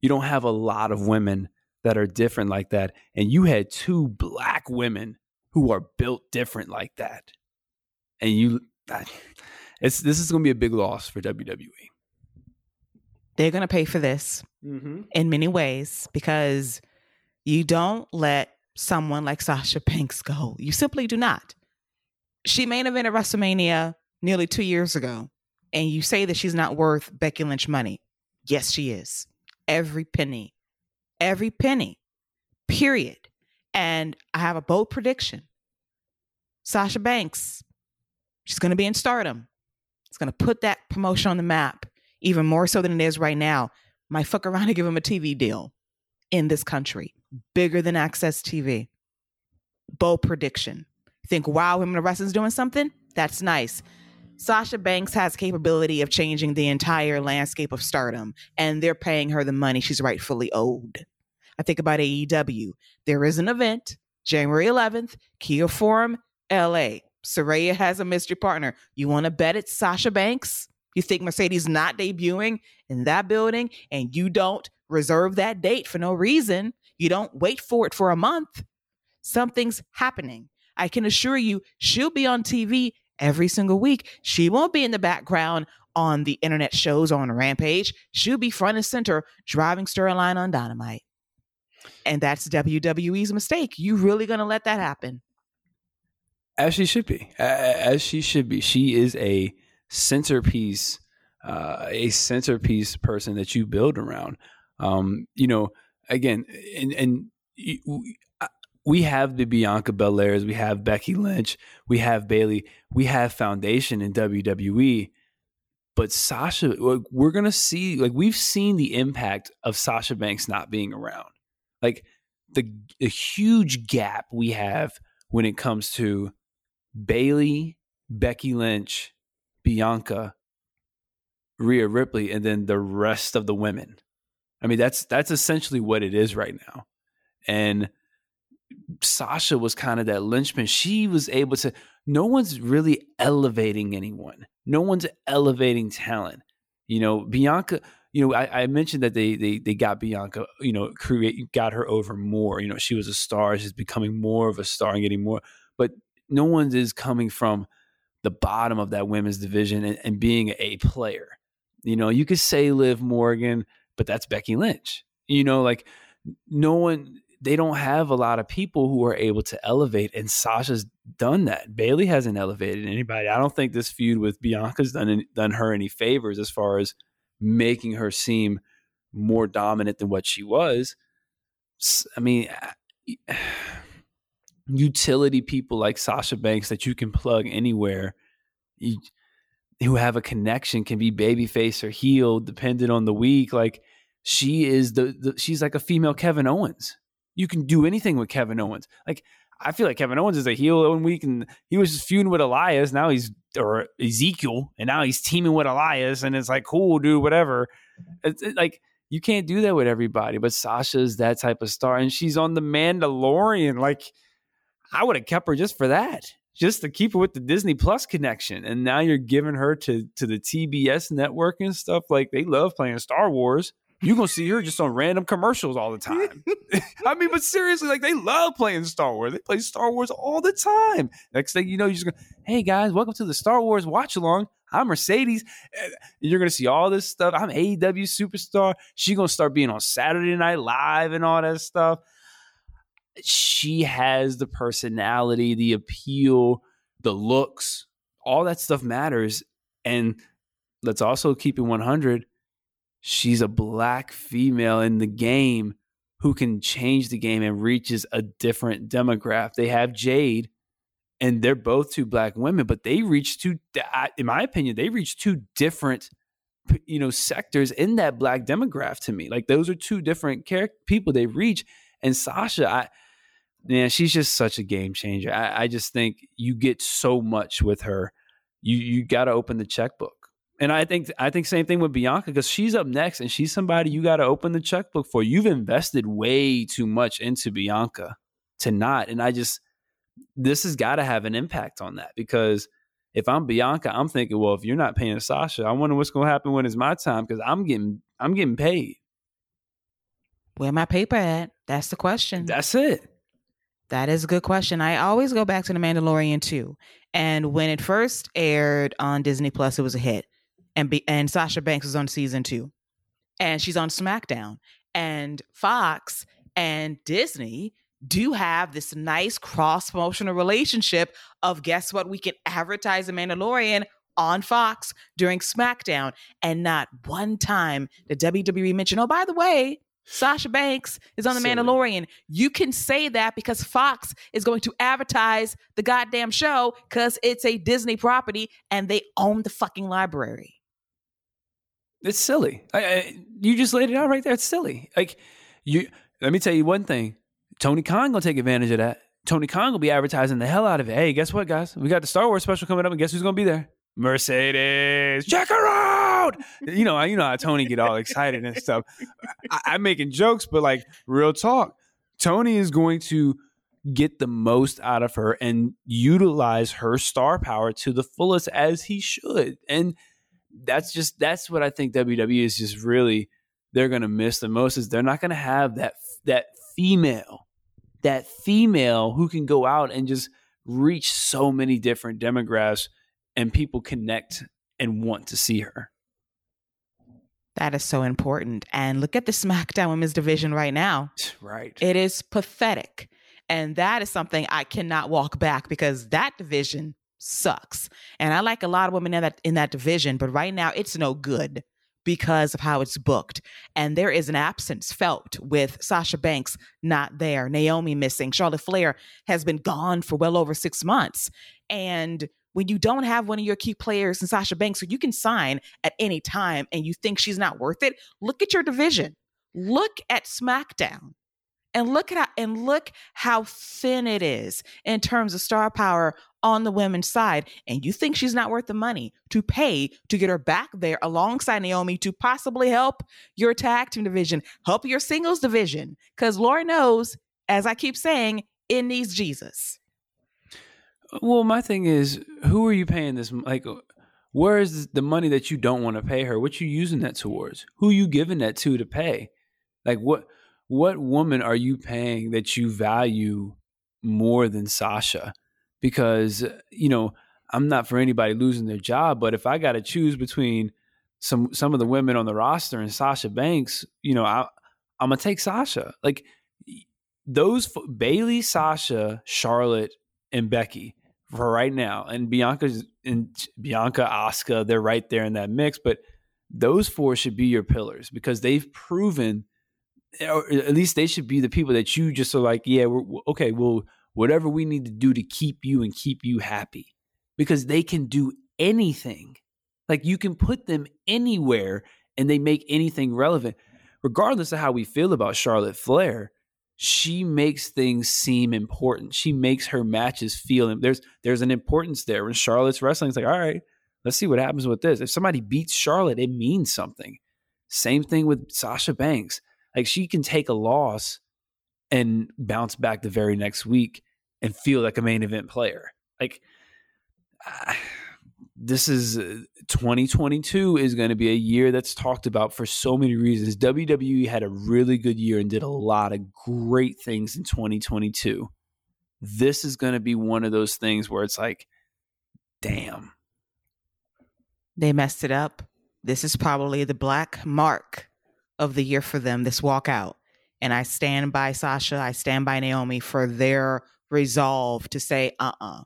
you don't have a lot of women that are different like that. And you had two black women who are built different like that. And you, it's this is going to be a big loss for WWE. They're going to pay for this mm-hmm. in many ways because you don't let someone like Sasha Banks go. You simply do not. She main event at WrestleMania nearly two years ago, and you say that she's not worth Becky Lynch money. Yes, she is. Every penny. Every penny. Period. And I have a bold prediction. Sasha Banks, she's going to be in stardom. It's going to put that promotion on the map even more so than it is right now. Might fuck around and give him a TV deal in this country bigger than AXS TV. Bold prediction. Think, wow, Women of Wrestling's doing something? That's nice. Sasha Banks has capability of changing the entire landscape of stardom, and they're paying her the money she's rightfully owed. I think about AEW. There is an event, January 11th, Kia Forum, LA. Saraya has a mystery partner. You want to bet it's Sasha Banks? You think Mercedes not debuting in that building and you don't reserve that date for no reason? You don't wait for it for a month. Something's happening. I can assure you, she'll be on TV every single week. She won't be in the background on the internet shows on Rampage. She'll be front and center driving storyline on Dynamite. And that's WWE's mistake. You really gonna let that happen? As she should be. As she should be. She is a centerpiece, uh, a centerpiece person that you build around. Um, you know, again, and, and we have the Bianca Belairs, we have Becky Lynch, we have Bayley, we have foundation in WWE. But Sasha, we're gonna see like we've seen the impact of Sasha Banks not being around, like the a huge gap we have when it comes to Bayley, Becky Lynch, Bianca, Rhea Ripley, and then the rest of the women. I mean, that's that's essentially what it is right now, and Sasha was kind of that linchpin. She was able to, no one's really elevating anyone. No one's elevating talent. You know, Bianca, you know, I, I, mentioned that they, they they got Bianca, you know, create got her over more. You know, she was a star. She's becoming more of a star and getting more. But no one is coming from the bottom of that women's division and, and being a player. You know, you could say Liv Morgan, but that's Becky Lynch. You know, like no one they don't have a lot of people who are able to elevate, and Sasha's done that. Bayley hasn't elevated anybody. I don't think this feud with Bianca's done done her any favors as far as making her seem more dominant than what she was. I mean, [sighs] utility people like Sasha Banks that you can plug anywhere, you, who have a connection, can be babyface or heel, depending on the week. Like she is the, the she's like a female Kevin Owens you can do anything with Kevin Owens. Like I feel like Kevin Owens is a heel one week, and he was just feuding with Elias. Now he's or Ezekiel, and now he's teaming with Elias, and it's like cool, dude, whatever. It's it, like you can't do that with everybody, but Sasha's that type of star, and she's on the Mandalorian. Like I would have kept her just for that, just to keep her with the Disney Plus connection. And now you're giving her to to the TBS network and stuff. Like they love playing Star Wars you're gonna see her just on random commercials all the time. [laughs] [laughs] I mean, but seriously, like they love playing Star Wars. They play Star Wars all the time. Next thing you know, you're just going, hey guys, welcome to the Star Wars watch along. I'm Mercedes. And You're gonna see all this stuff. I'm AEW superstar. She's gonna start being on Saturday Night Live and all that stuff. She has the personality, the appeal, the looks, all that stuff matters. And let's also keep it 100 she's a black female in the game who can change the game and reaches a different demographic. They have Jade, and they're both two black women, but they reach two. In my opinion, they reach two different, you know, sectors in that black demographic. To me, like those are two different character people they reach. And Sasha, I, man, she's just such a game changer. I, I just think you get so much with her. You you got to open the checkbook. And I think I think same thing with Bianca because she's up next and she's somebody you got to open the checkbook for. You've invested way too much into Bianca to not. And I just this has got to have an impact on that because if I'm Bianca, I'm thinking, well, if you're not paying Sasha, I wonder what's going to happen when it's my time because I'm getting I'm getting paid. Where my paper at? That's the question. That's it. That is a good question. I always go back to The Mandalorian too. And when it first aired on Disney Plus, it was a hit and be, and Sasha Banks is on season two, and she's on SmackDown, and Fox and Disney do have this nice cross promotional relationship of guess what we can advertise the Mandalorian on Fox during SmackDown, and not one time the WWE mention, oh by the way. Sasha Banks is on The Mandalorian. You can say that because Fox is going to advertise the goddamn show because it's a Disney property and they own the fucking library. It's silly. I, I, you just laid it out right there. It's silly. Like you. Let me tell you one thing. Tony Khan gonna take advantage of that. Tony Khan will be advertising the hell out of it. Hey, guess what, guys? We got the Star Wars special coming up, and guess who's gonna be there? Mercedes. Check her out. You know, you know how Tony get all excited and stuff. I, I'm making jokes, but like real talk, Tony is going to get the most out of her and utilize her star power to the fullest as he should. And that's just that's what I think WWE is just really they're going to miss the most is they're not going to have that that female that female who can go out and just reach so many different demographics and people connect and want to see her. That is so important. And look at the SmackDown Women's Division right now. Right. It is pathetic. And that is something I cannot walk back because that division sucks. And I like a lot of women in that in that division, but right now it's no good because of how it's booked. And there is an absence felt with Sasha Banks not there, Naomi missing, Charlotte Flair has been gone for well over six months. And when you don't have one of your key players in Sasha Banks, so you can sign at any time and you think she's not worth it, look at your division. Look at SmackDown and look at how, and look how thin it is in terms of star power on the women's side and you think she's not worth the money to pay to get her back there alongside Naomi to possibly help your tag team division help your singles division? Cuz Lord knows as I keep saying it needs Jesus. Well my thing is who are you paying this like where is the money that you don't want to pay her? What you using that towards? Who you giving that to to pay? Like what what woman are you paying that you value more than Sasha? Because, you know, I'm not for anybody losing their job, but if I got to choose between some some of the women on the roster and Sasha Banks, you know, I I'm gonna take Sasha. Like those Bayley, Sasha, Charlotte, and Becky for right now, and Bianca's and Bianca, Asuka, they're right there in that mix. But those four should be your pillars because they've proven or at least they should be the people that you just are like, yeah, we're okay. Well, whatever we need to do to keep you and keep you happy, because they can do anything. Like you can put them anywhere and they make anything relevant, regardless of how we feel about Charlotte Flair. She makes things seem important. She makes her matches feel. There's there's an importance there. When Charlotte's wrestling, it's like, all right, let's see what happens with this. If somebody beats Charlotte, it means something. Same thing with Sasha Banks like she can take a loss and bounce back the very next week and feel like a main event player. Like uh, this is uh, 2022 is going to be a year that's talked about for so many reasons. WWE had a really good year and did a lot of great things in 2022. This is going to be one of those things where it's like, damn. They messed it up. This is probably the black mark of the year for them, this walkout. And I stand by Sasha, I stand by Naomi for their resolve to say, uh uh-uh. uh.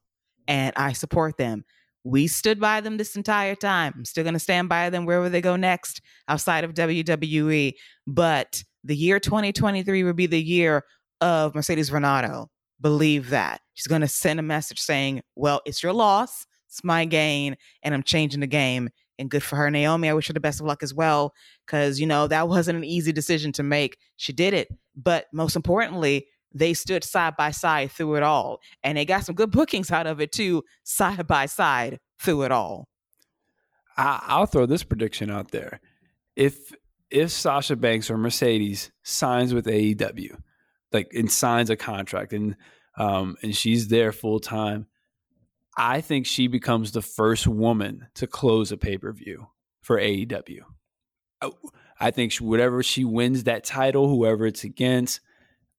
And I support them. We stood by them this entire time. I'm still going to stand by them wherever they go next outside of WWE. But the year 2023 will be the year of Mercedes Varnado. Believe that. She's going to send a message saying, well, it's your loss, it's my gain, and I'm changing the game and good for her. Naomi, I wish her the best of luck as well, because, you know, that [laughs] wasn't an easy decision to make. She did it. But most importantly, they stood side by side through it all. And they got some good bookings out of it too, side by side through it all. I, will throw this prediction out there. If if Sasha Banks or Mercedes signs with AEW, like and signs a contract and um and she's there full time, I think she becomes the first woman to close a pay per view for AEW. Oh, I think whatever she wins that title, whoever it's against,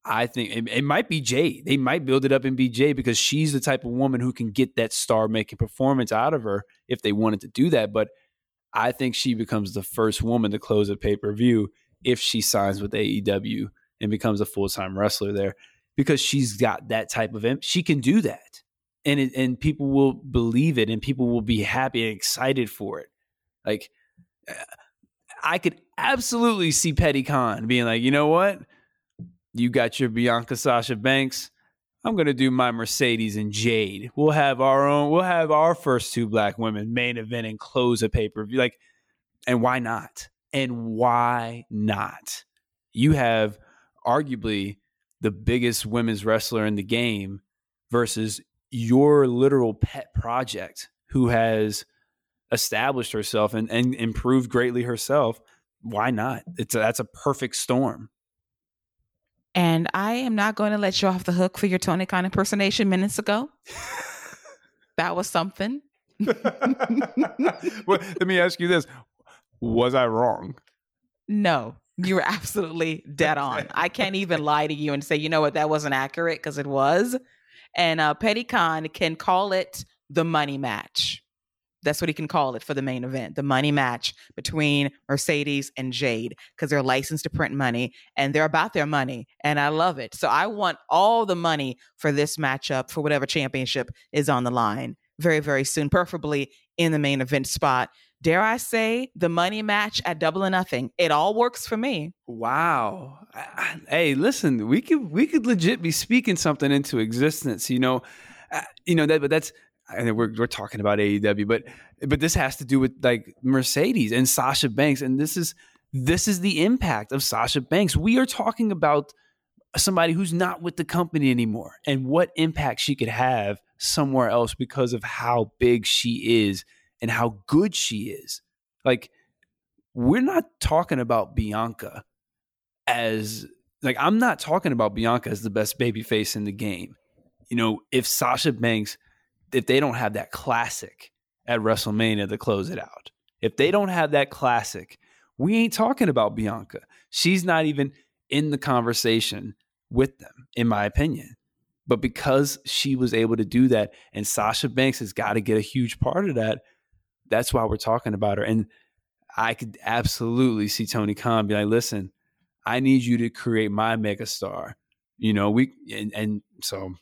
I think it, it, might be Jay. They might build it up be Jade because she's the type of woman who can get that star making performance out of her if they wanted to do that. But I think she becomes the first woman to close a pay per view if she signs with AEW and becomes a full time wrestler there because she's got that type of she can do that and it, and people will believe it and people will be happy and excited for it. Like I could absolutely see Petty Khan being like, you know what? You got your Bianca Sasha Banks. I'm gonna do my Mercedes and Jade. We'll have our own. We'll have our first two black women main event and close a pay per view. Like, and why not? And why not? You have arguably the biggest women's wrestler in the game versus your literal pet project who has established herself and, and improved greatly herself, why not? It's a, that's a perfect storm. And I am not going to let you off the hook for your Tony Khan impersonation minutes ago. that was something. [laughs] well, let me ask you this: Was I wrong? No, you were absolutely dead on. I can't even lie to you and say, you know what, that wasn't accurate because it was and uh, Petty Khan can call it the money match. That's what he can call it for the main event the money match between Mercedes and Jade because they're licensed to print money and they're about their money. And I love it. So I want all the money for this matchup for whatever championship is on the line very, very soon, preferably in the main event spot. Dare I say the money match at double or nothing? It all works for me. Wow. Hey, listen, we could we could legit be speaking something into existence. You know, uh, you know that, but that's and we're we're talking about AEW, but but this has to do with like Mercedes and Sasha Banks, and this is this is the impact of Sasha Banks. We are talking about somebody who's not with the company anymore and what impact she could have somewhere else because of how big she is and how good she is. Like we're not talking about Bianca as like I'm not talking about Bianca as the best baby face in the game. You know, if Sasha Banks if they don't have that classic at WrestleMania to close it out, if they don't have that classic, we ain't talking about Bianca. She's not even in the conversation with them, in my opinion. But because she was able to do that, and Sasha Banks has got to get a huge part of that, that's why we're talking about her. And I could absolutely see Tony Khan be like, listen, I need you to create my megastar. You know, we and, and so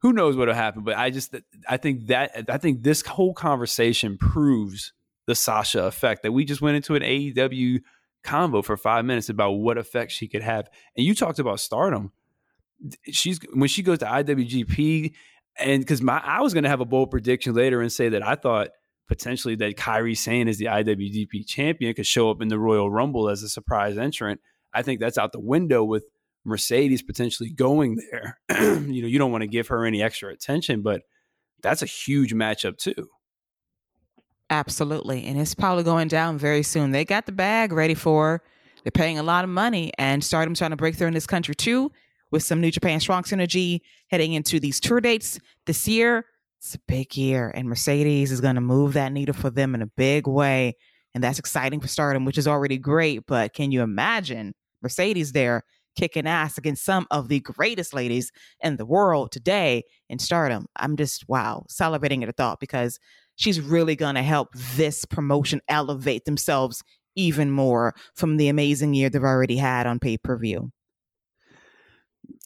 who knows what'll happen. But I just I think that I think this whole conversation proves the Sasha effect that we just went into an AEW convo for five minutes about what effect she could have. And you talked about stardom. She's when she goes to IWGP, and because my I was going to have a bold prediction later and say that I thought potentially that Kairi Sane is the IWGP champion could show up in the Royal Rumble as a surprise entrant. I think that's out the window with Mercedes potentially going there, [clears throat] you know, you don't want to give her any extra attention, but that's a huge matchup too. Absolutely. And it's probably going down very soon. They got the bag ready for They're paying a lot of money and Stardom trying to break through in this country too with some New Japan Strong Synergy heading into these tour dates this year. It's a big year and Mercedes is going to move that needle for them in a big way. And that's exciting for Stardom, which is already great. But can you imagine Mercedes there kicking ass against some of the greatest ladies in the world today in stardom. I'm just, wow, celebrating at a thought because she's really going to help this promotion elevate themselves even more from the amazing year they've already had on pay per view.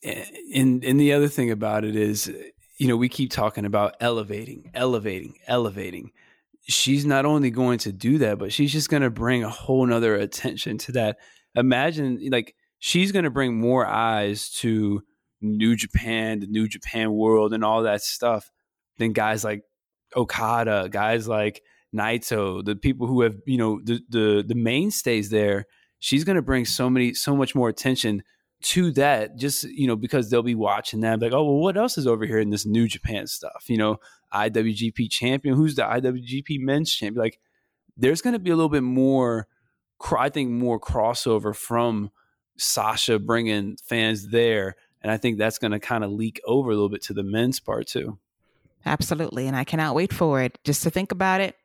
And, and the other thing about it is, you know, we keep talking about elevating, elevating, elevating. She's not only going to do that, but she's just going to bring a whole nother attention to that. Imagine, like, she's going to bring more eyes to New Japan, the New Japan world, and all that stuff than guys like Okada, guys like Naito, the people who have you know the the the mainstays there. She's going to bring so many, so much more attention to that. Just you know because they'll be watching that, like, oh well, what else is over here in this New Japan stuff? You know, IWGP champion, who's the IWGP Men's champion? Like, there's going to be a little bit more. I think more crossover from Sasha bringing fans there. And I think that's going to kind of leak over a little bit to the men's part too. Absolutely. And I cannot wait for it. Just to think about it,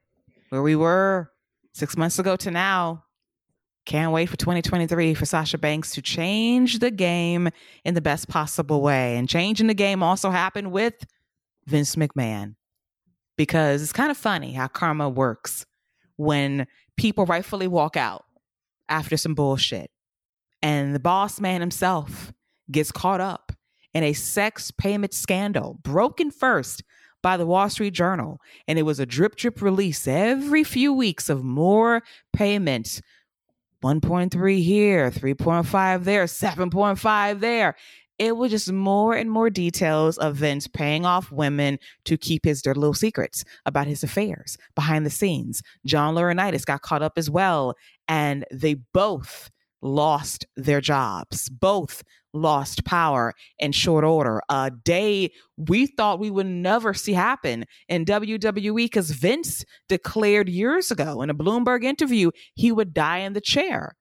where we were six months ago to now. Can't wait for 2023 for Sasha Banks to change the game in the best possible way. And changing the game also happened with Vince McMahon because it's kind of funny how karma works when people rightfully walk out after some bullshit and the boss man himself gets caught up in a sex payment scandal, broken first by the Wall Street Journal. And it was a drip drip release every few weeks of more payments 1.3 here, 3.5 there, 7.5 there. It was just more and more details of Vince paying off women to keep his dirty little secrets about his affairs behind the scenes. John Laurinaitis got caught up as well, and they both lost their jobs. Both lost power in short order. A day we thought we would never see happen in WWE because Vince declared years ago in a Bloomberg interview he would die in the chair.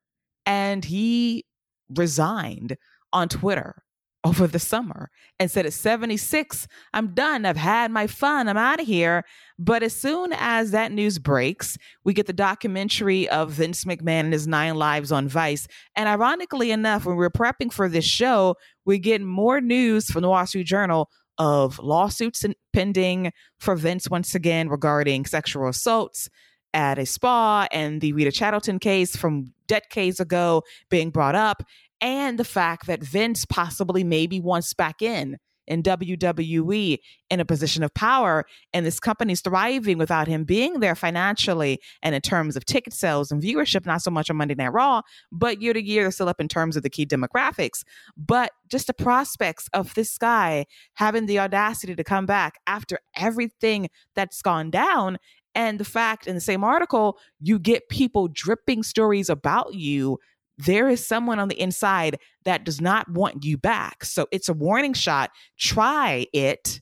And he resigned on Twitter over the summer. And said at 76 i'm done. I've had my fun. I'm out of here. But as soon as that news breaks we get the documentary of vince mcmahon and his nine lives on vice. And ironically enough when we are prepping for this show we get more news from the wall street journal of lawsuits pending for Vince once again regarding sexual assaults at a spa and the Rita Chatterton case from decades ago being brought up, and the fact that Vince possibly maybe wants back in in WWE in a position of power, and this company's thriving without him being there financially and in terms of ticket sales and viewership, not so much on Monday Night Raw, but year to year, they're still up in terms of the key demographics. But just the prospects of this guy having the audacity to come back after everything that's gone down and the fact in the same article, you get people dripping stories about you. There is someone on the inside that does not want you back. So it's a warning shot. Try it.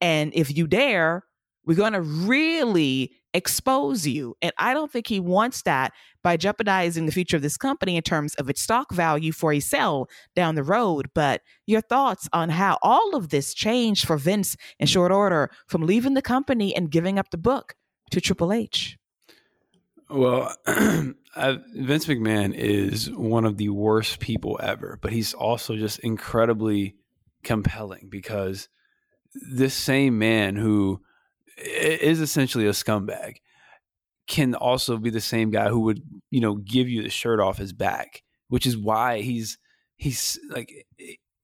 And if you dare, we're going to really expose you. And I don't think he wants that by jeopardizing the future of this company in terms of its stock value for a sell down the road. But your thoughts on how all of this changed for Vince in short order from leaving the company and giving up the book to Triple H? Well, [clears throat] Uh, Vince McMahon is one of the worst people ever, but he's also just incredibly compelling because this same man who is essentially a scumbag can also be the same guy who would, you know, give you the shirt off his back, which is why he's he's like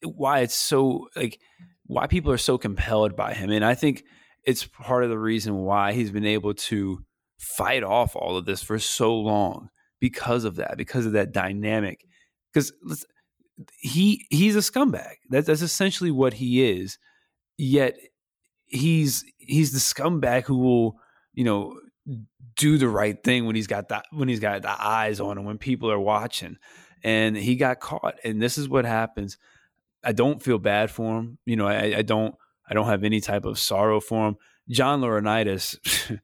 why it's so like why people are so compelled by him. And I think it's part of the reason why he's been able to fight off all of this for so long because of that, because of that dynamic. Because he he's a scumbag. That's that's essentially what he is. Yet he's he's the scumbag who will you know do the right thing when he's got that when he's got the eyes on him when people are watching. And he got caught, and this is what happens. I don't feel bad for him. You know, I, I don't I don't have any type of sorrow for him. John Laurinaitis, [laughs]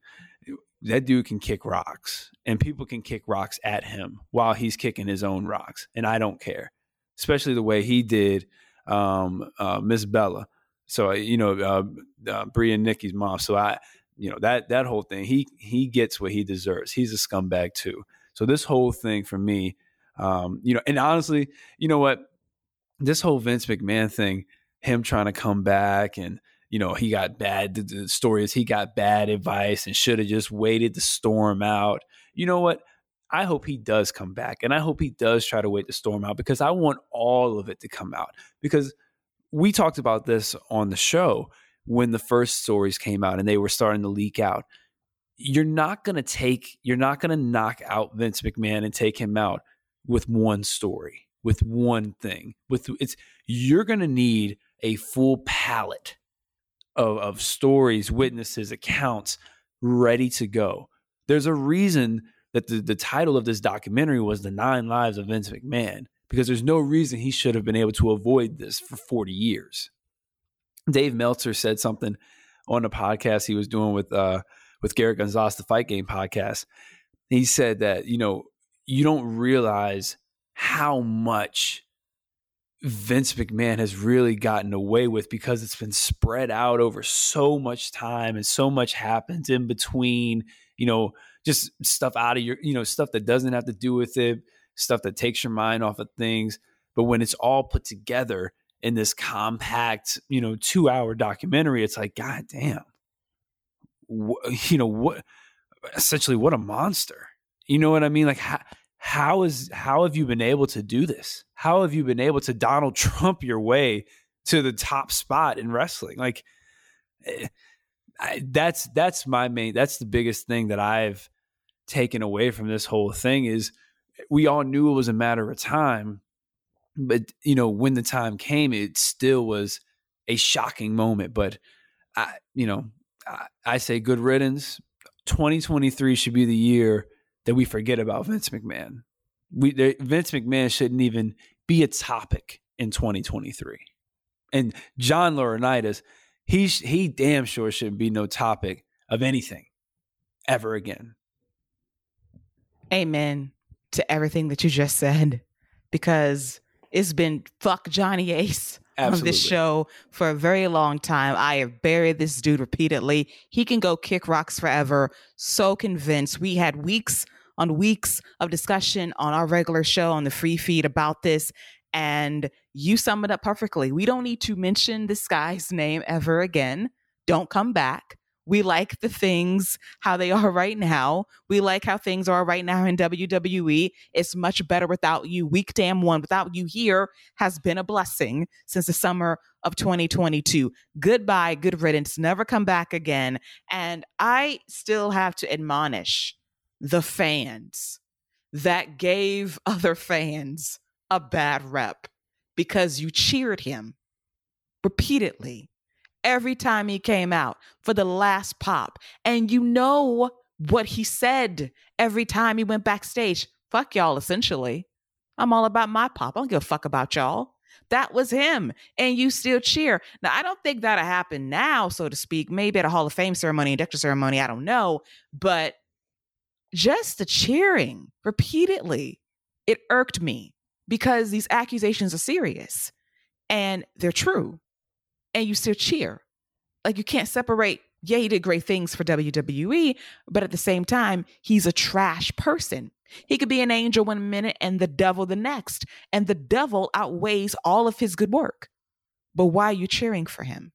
that dude can kick rocks, and people can kick rocks at him while he's kicking his own rocks, and I don't care. Especially the way he did um, uh, Miss Bella. So you know, uh, uh, and Nikki's mom. So I, you know, that that whole thing. He he gets what he deserves. He's a scumbag too. So this whole thing for me, um, you know, and honestly, you know what, this whole Vince McMahon thing him trying to come back and you know he got bad the, the story is he got bad advice and should have just waited to storm out. You know what? I hope he does come back and i hope he does try to wait the storm out because i want all of it to come out. Because we talked about this on the show when the first stories came out and they were starting to leak out. You're not going to take you're not going to knock out vince mcmahon and take him out with one story with one thing with it's you're going to need a full palette of, of stories, witnesses, accounts ready to go. There's a reason that the, the title of this documentary was The Nine Lives of Vince McMahon, because there's no reason he should have been able to avoid this for 40 years. Dave Meltzer said something on a podcast he was doing with uh, with Garrett Gonzalez, the Fight Game podcast. He said that, you know, you don't realize how much Vince McMahon has really gotten away with because it's been spread out over so much time and so much happens in between, you know, just stuff out of your, you know, stuff that doesn't have to do with it, stuff that takes your mind off of things. But when it's all put together in this compact, you know, two hour documentary, it's like, God damn, what, [laughs] you know, what essentially what a monster. You know what I mean? Like, how, how is how have you been able to do this? How have you been able to Donald [laughs] Trump your way to the top spot in wrestling? Like eh, I, that's that's my main that's the biggest thing that I've taken away from this whole thing is we all knew it was a matter of time but you know when the time came it still was a shocking moment but I you know I, I say good riddance 2023 should be the year that we forget about Vince McMahon. We Vince McMahon shouldn't even be a topic in 2023. And John Laurinaitis, he he damn sure shouldn't be no topic of anything ever again. Amen to everything that you just said, because it's been fuck Johnny Ace Absolutely. on this show for a very long time. I have buried this dude repeatedly. He can go kick rocks forever. So convinced. We had weeks on weeks of discussion on our regular show on the free feed about this. And you sum it up perfectly. We don't need to mention this guy's name ever again. Don't come back. We like the things how they are right now. We like how things are right now in WWE. It's much better without you. Week damn one without you here has been a blessing since the summer of 2022. Goodbye, good riddance. Never come back again. And I still have to admonish the fans that gave [laughs] other fans a bad rep because you cheered him repeatedly every time he came out for the last pop. And you know what he said every time he went backstage. Fuck y'all, essentially. I'm all about my pop. I don't give a fuck about y'all. That was him. And you still cheer. Now, I don't think that'll happen now, so to speak. Maybe at a Hall of Fame ceremony, induction ceremony. I don't know. But just the cheering repeatedly, it irked me because these accusations are serious and they're true and you still cheer. Like you can't separate, yeah, he did great things for WWE, but at the same time, he's a trash person. He could be an angel one minute and the devil the next, and the devil outweighs all of his good work. But why are you cheering for him?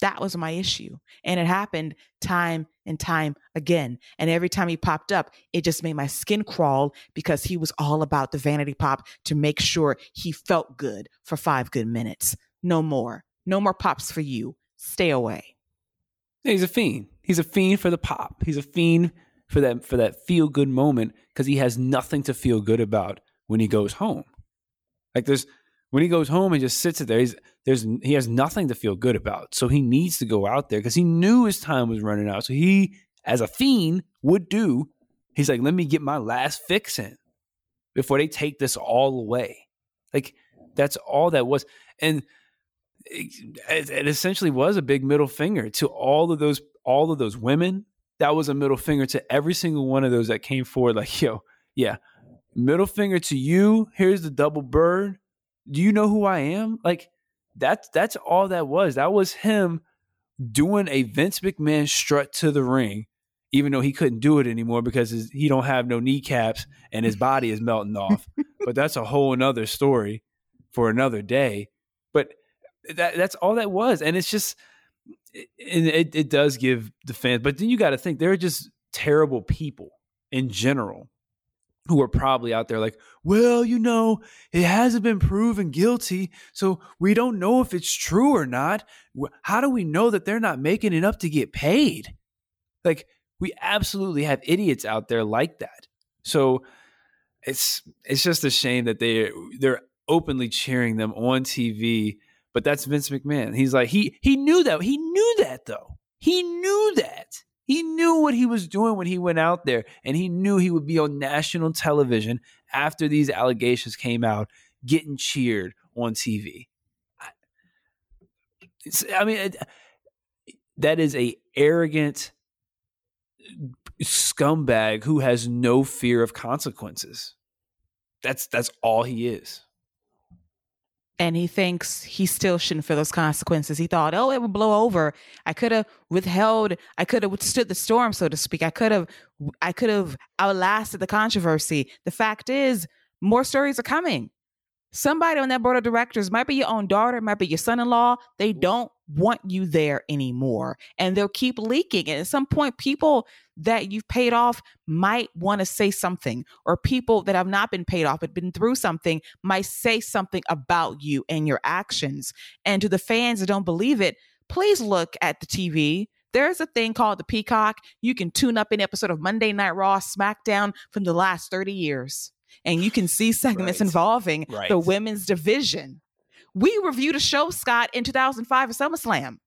That was my issue. And it happened time and time again. And every time he popped up, it just made my skin crawl because he was all about the vanity pop to make sure he felt good for five good minutes. No more. No more pops for you. Stay away. He's a fiend. He's a fiend for the pop. He's a fiend for that for that feel good moment because he has nothing to feel good about when he goes home. Like there's when he goes home and just sits it there, he's there's he has nothing to feel good about. So he needs to go out there because he knew his time was running out. So he, as a fiend, would do. He's like, let me get my last fix in before they take this all away. Like that's all that was. And it, it essentially was a big middle finger to all of those all of those women. That was a middle finger to every single one of those that came forward. Like, yo, yeah, middle finger to you. Here's the double bird. Do you know who I am? Like, that's that's all that was. That was him doing a Vince McMahon strut to the ring, even though he couldn't do it anymore because his, he don't have no kneecaps and his body is melting off. [laughs] but that's a whole another story for another day. But that that's all that was, and it's just and it, it does give the fans. But then you got to think they're just terrible people in general who are probably out there like, well, you know, it hasn't been proven guilty, so we don't know if it's true or not. How do we know that they're not making it up to get paid? Like, we absolutely have idiots out there like that. So it's it's just a shame that they they're openly cheering them on TV but that's Vince McMahon. He's like he he knew that. He knew that though. He knew that. He knew what he was doing when he went out there and he knew he would be on national television after these allegations came out getting cheered on TV. I mean it, that is a arrogant scumbag who has no fear of consequences. That's that's all he is and he thinks he still shouldn't feel those consequences. He thought, oh, it would blow over. I could have withheld, I could have withstood the storm, so to speak. I could have, I could have outlasted the controversy. The fact is, more stories are coming. Somebody on that board of directors might be your own daughter, might be your son-in-law. They don't want you there anymore, and they'll keep leaking. And at some point, people that you've paid off might want to say something, or people that have not been paid off but been through something might say something about you and your actions. And to the fans that don't believe it, please look at the TV. There's a thing called the Peacock. You can tune up an episode of Monday Night Raw, SmackDown from the last 30 years, and you can see [laughs] segments right. involving right. the women's division. We reviewed a show, Scott, in 2005 at SummerSlam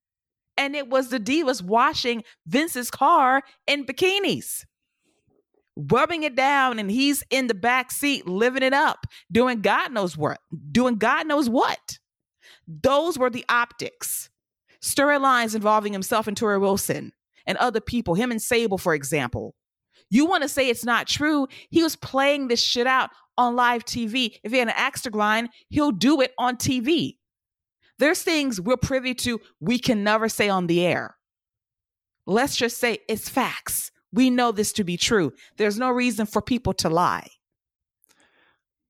and it was the divas washing Vince's car in bikinis, rubbing it down, and he's in the back seat living it up, doing God knows what, doing God knows what. Those were the optics. Storylines involving himself and Torrie Wilson and other people, him and Sable, for example. You want to say it's not true? He was playing this shit out on live TV. If he had an axe to grind, he'll do it on TV. There's things we're privy to we can never say on the air. Let's just say it's facts. We know this to be true. There's no reason for people to lie.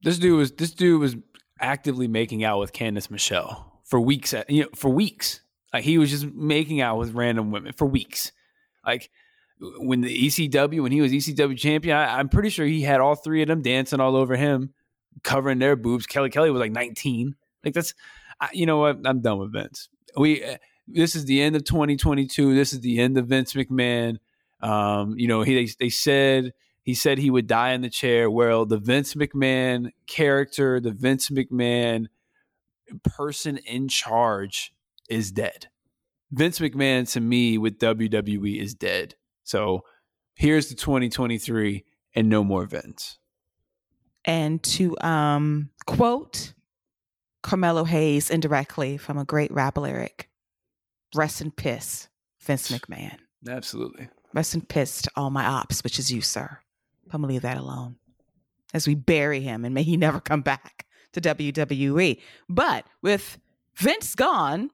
This dude was this dude was actively making out with Candice Michelle for weeks. At, you know, for weeks, like he was just making out with random women for weeks. Like when the ECW, when he was ECW champion, I, am pretty sure he had all three of them dancing all over him, covering their boobs. Kelly Kelly was like 19. Like that's, I, you know what? I'm done with Vince. We this is the end of 2022. This is the end of Vince McMahon. Um, you know, he they, they said he said he would die in the chair. Well, the Vince McMahon character, the Vince McMahon person in charge is dead. Vince McMahon to me with WWE is dead. So here's the 2023 and no more Vince. And to um, quote Carmelo Hayes indirectly from a great rap lyric, rest in piss, Vince McMahon. Absolutely. Rest in piss to all my ops, which is you, sir. I'm gonna leave that alone as we bury him and may he never come back to WWE. But with Vince gone,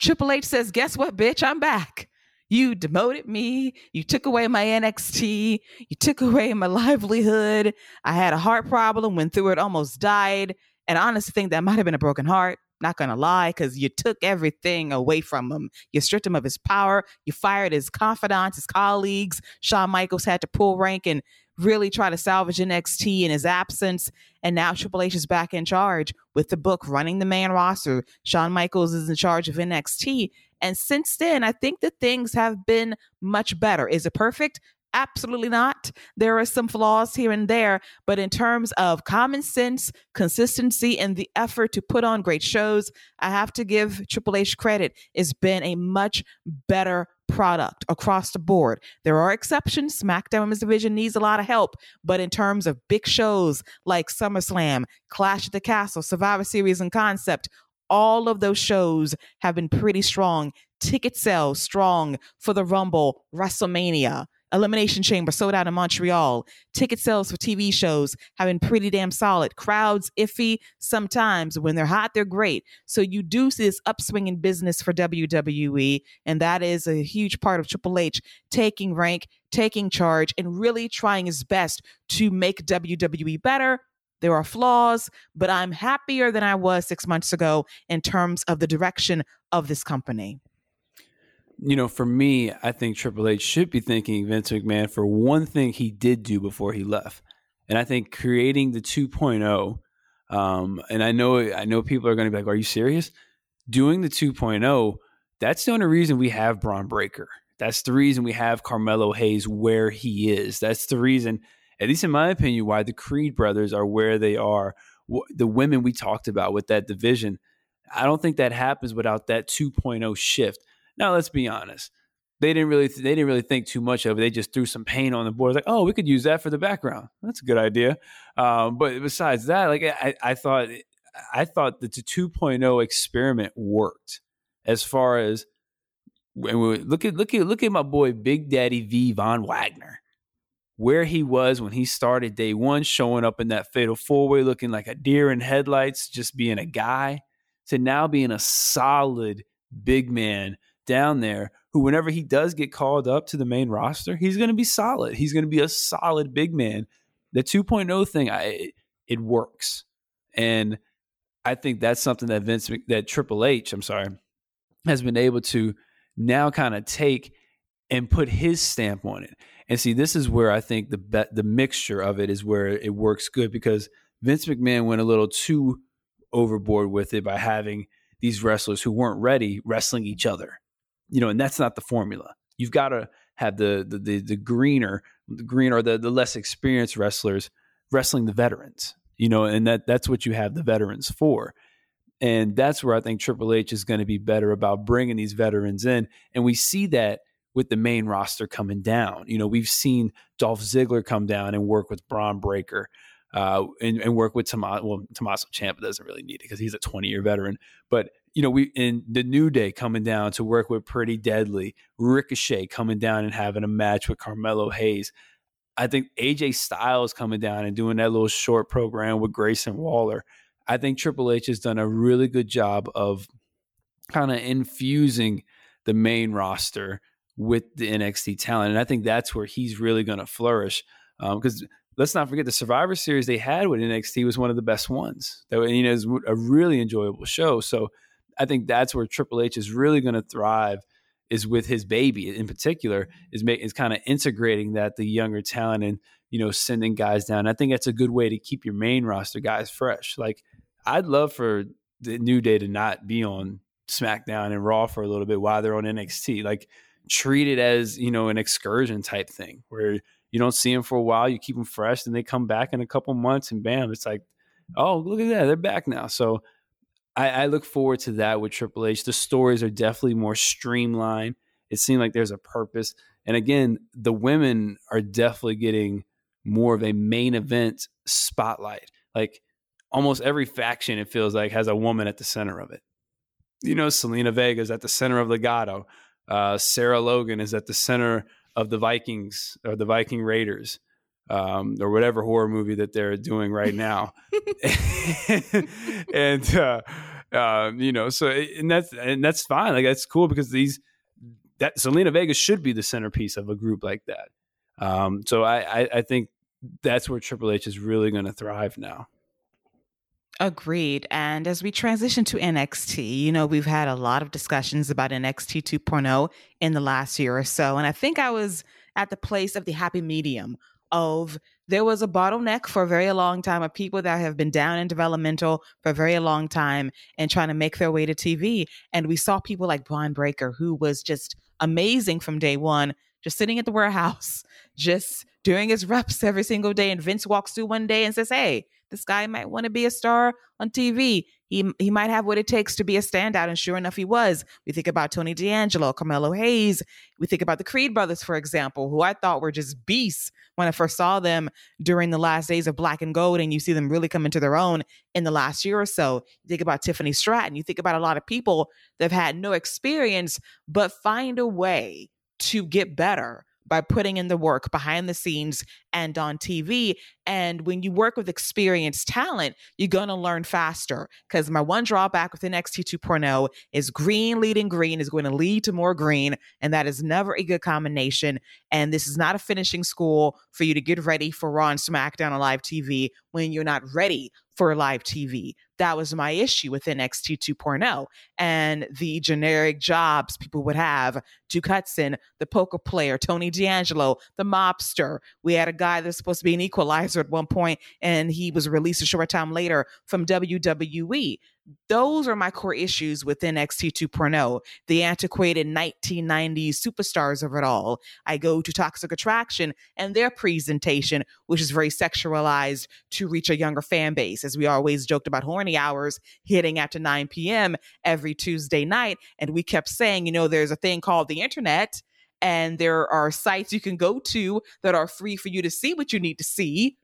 Triple H says, Guess what, bitch? I'm back. You demoted me. You took away my NXT. You took away my livelihood. I had a heart problem, went through it, almost died. And I honestly think that might have been a broken heart. Not gonna lie, because you took everything away from him. You stripped him of his power. You fired his confidants, his colleagues. Shawn Michaels had to pull rank and really try to salvage NXT in his absence. And now Triple H is back in charge with the book running the main roster. Shawn Michaels is in charge of NXT. And since then, I think that things have been much better. Is it perfect? Absolutely not. There are some flaws here and there, but in terms of common sense, consistency, and the effort to put on great shows, I have to give Triple H credit. It's been a much better product across the board. There are exceptions. SmackDown Women's Division needs a lot of help, but in terms of big shows like SummerSlam, Clash at the Castle, Survivor Series, and Concept, all of those shows have been pretty strong. Ticket sales strong for the Rumble, WrestleMania. Elimination Chamber sold out in Montreal. Ticket sales for TV shows have been pretty damn solid. Crowds iffy sometimes. When they're hot, they're great. So you do see this upswing in business for WWE, and that is a huge part of Triple H taking rank, taking charge, and really trying his best to make WWE better. There are flaws, but I'm happier than I was six months ago in terms of the direction of this company you know, for me, I think Triple H should be thanking Vince McMahon for one thing he did do before he left. And I think creating the 2.0, um, and I know I know people are going to be like, "Are you serious?" Doing the 2.0, that's the only reason we have Bron Breakker. That's the reason we have Carmelo Hayes where he is. That's the reason, at least in my opinion, why the Creed brothers are where they are. The women we talked about with that division, I don't think that happens without that 2.0 shift. Now let's be honest. They didn't really they didn't really think too much of it. They just threw some paint on the board. Like, oh, we could use that for the background. That's a good idea. Um, but besides that, like I, I thought I thought that the 2.0 experiment worked as far as when we look at look at look at my boy Big Daddy V Von Wagner, where he was when he started day one, showing up in that fatal four way, looking like a deer in headlights, just being a guy, to now being a solid big man down there who, whenever he does get called up to the main roster, he's going to be solid. He's going to be a solid big man. The 2.0 thing, I it works, and I think that's something that Vince, that Triple H, I'm sorry, has been able to now kind of take and put his stamp on it. And see, this is where I think the the mixture of it is where it works good because Vince McMahon went a little too overboard with it by having these wrestlers who weren't ready wrestling each other you know, and that's not the formula. You've got to have the the the, the greener, the green or the the less experienced wrestlers wrestling the veterans. You know, and that that's what you have the veterans for. And that's where I think Triple H is going to be better about bringing these veterans in. And we see that with the main roster coming down. You know, we've seen Dolph Ziggler come down and work with Bron Breakker. Uh, and, and, work with Tommaso. Well, Tommaso Ciampa doesn't really need it because he's a 20 year veteran. But you know, we in the New Day coming down to work with Pretty Deadly, Ricochet coming down and having a match with Carmelo Hayes. I think AJ Styles coming down and doing that little short program with Grayson Waller. I think Triple H has done a really good job of kind of infusing the main roster with the NXT talent, and I think that's where he's really going to flourish. Because um, let's not forget the Survivor Series they had with NXT was one of the best ones. That you know is a really enjoyable show. So I think that's where Triple H is really going to thrive is with his baby in particular is make, is kind of integrating that the younger talent and you know sending guys down. I think that's a good way to keep your main roster guys fresh. Like I'd love for the New Day to not be on SmackDown and Raw for a little bit while they're on NXT. Like treat it as you know an excursion type thing where you don't see them for a while, you keep them fresh, and they come back in a couple months, and bam, it's like, oh, look at that, they're back now. So I, I look forward to that with Triple H. The stories are definitely more streamlined. It seems like there's a purpose, and again, the women are definitely getting more of a main event spotlight. Like almost every faction, it feels like has a woman at the center of it. You know, Zelina Vega's at the center of Legado. Uh, Sarah Logan is at the center of the Vikings or the Viking Raiders. Um, or whatever horror movie that they're doing right now, [laughs] [laughs] and uh, uh, you know, so and that's and that's fine. Like that's cool because these that Zelina Vega should be the centerpiece of a group like that. Um, so I, I, I think that's where Triple H is really going to thrive now. Agreed. And as we transition to NXT, you know, we've had a lot of discussions about NXT 2.0 in the last year or so. And I think I was at the place of the happy medium of there was a bottleneck for a very long time of people that have been down in developmental for a very long time and trying to make their way to TV. And we saw people like Bron Breakker, who was just amazing from day one, just sitting at the warehouse, [laughs] just doing his reps every single day. And Vince walks through one day and says, Hey, this guy might want to be a star on TV. He he might have what it takes to be a standout, and sure enough, he was. We think about Tony D'Angelo, Carmelo Hayes. We think about the Creed brothers, for example, who I thought were just beasts when I first saw them during the last days of Black and Gold, and you see them really come into their own in the last year or so. You think about Tiffany Stratton. You think about a lot of people that have had no experience but find a way to get better by putting in the work behind the scenes and on TV. And when you work with experienced talent, you're going to learn faster. Because my one drawback with NXT 2.0 is green leading green is going to lead to more green. And that is never a good combination. And this is not a finishing school for you to get ready for Raw and SmackDown on live TV when you're not ready for live TV. That was my issue with NXT 2.0 and the generic jobs people would have. Duke Hudson, the poker player, Tony D'Angelo, the mobster. We had a guy that's supposed to be an equalizer at one point, and he was released a short time later from WWE those are my core issues with NXT 2.0, the antiquated 1990s superstars of it all. I go to Toxic Attraction and their presentation, which is very sexualized to reach a younger fan base, as we always joked about horny hours hitting after 9 p.m. every Tuesday night. And we kept saying, you know, there's a thing called the internet. And there are sites you can go to that are free for you to see what you need to see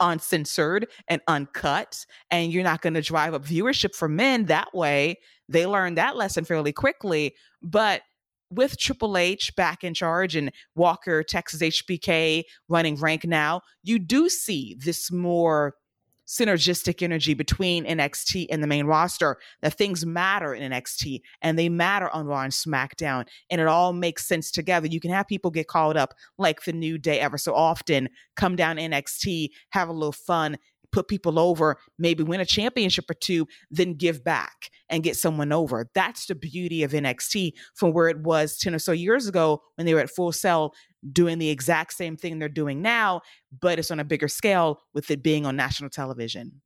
uncensored and uncut and you're not going to drive up viewership for men that way they learned that lesson fairly quickly. But with Triple H back in charge and Walker, Texas HBK running rank now, you do see this more synergistic energy between NXT and the main roster, that things matter in NXT and they matter on Raw and SmackDown, and it all makes sense together. You can have people get called up like the New Day ever so often, come down NXT, have a little fun, put people over, maybe win a championship or two, then give back and get someone over. That's the beauty of NXT from where it was 10 or so years ago when they were at Full Sail doing the exact same thing they're doing now, but it's on a bigger scale with it being on national television.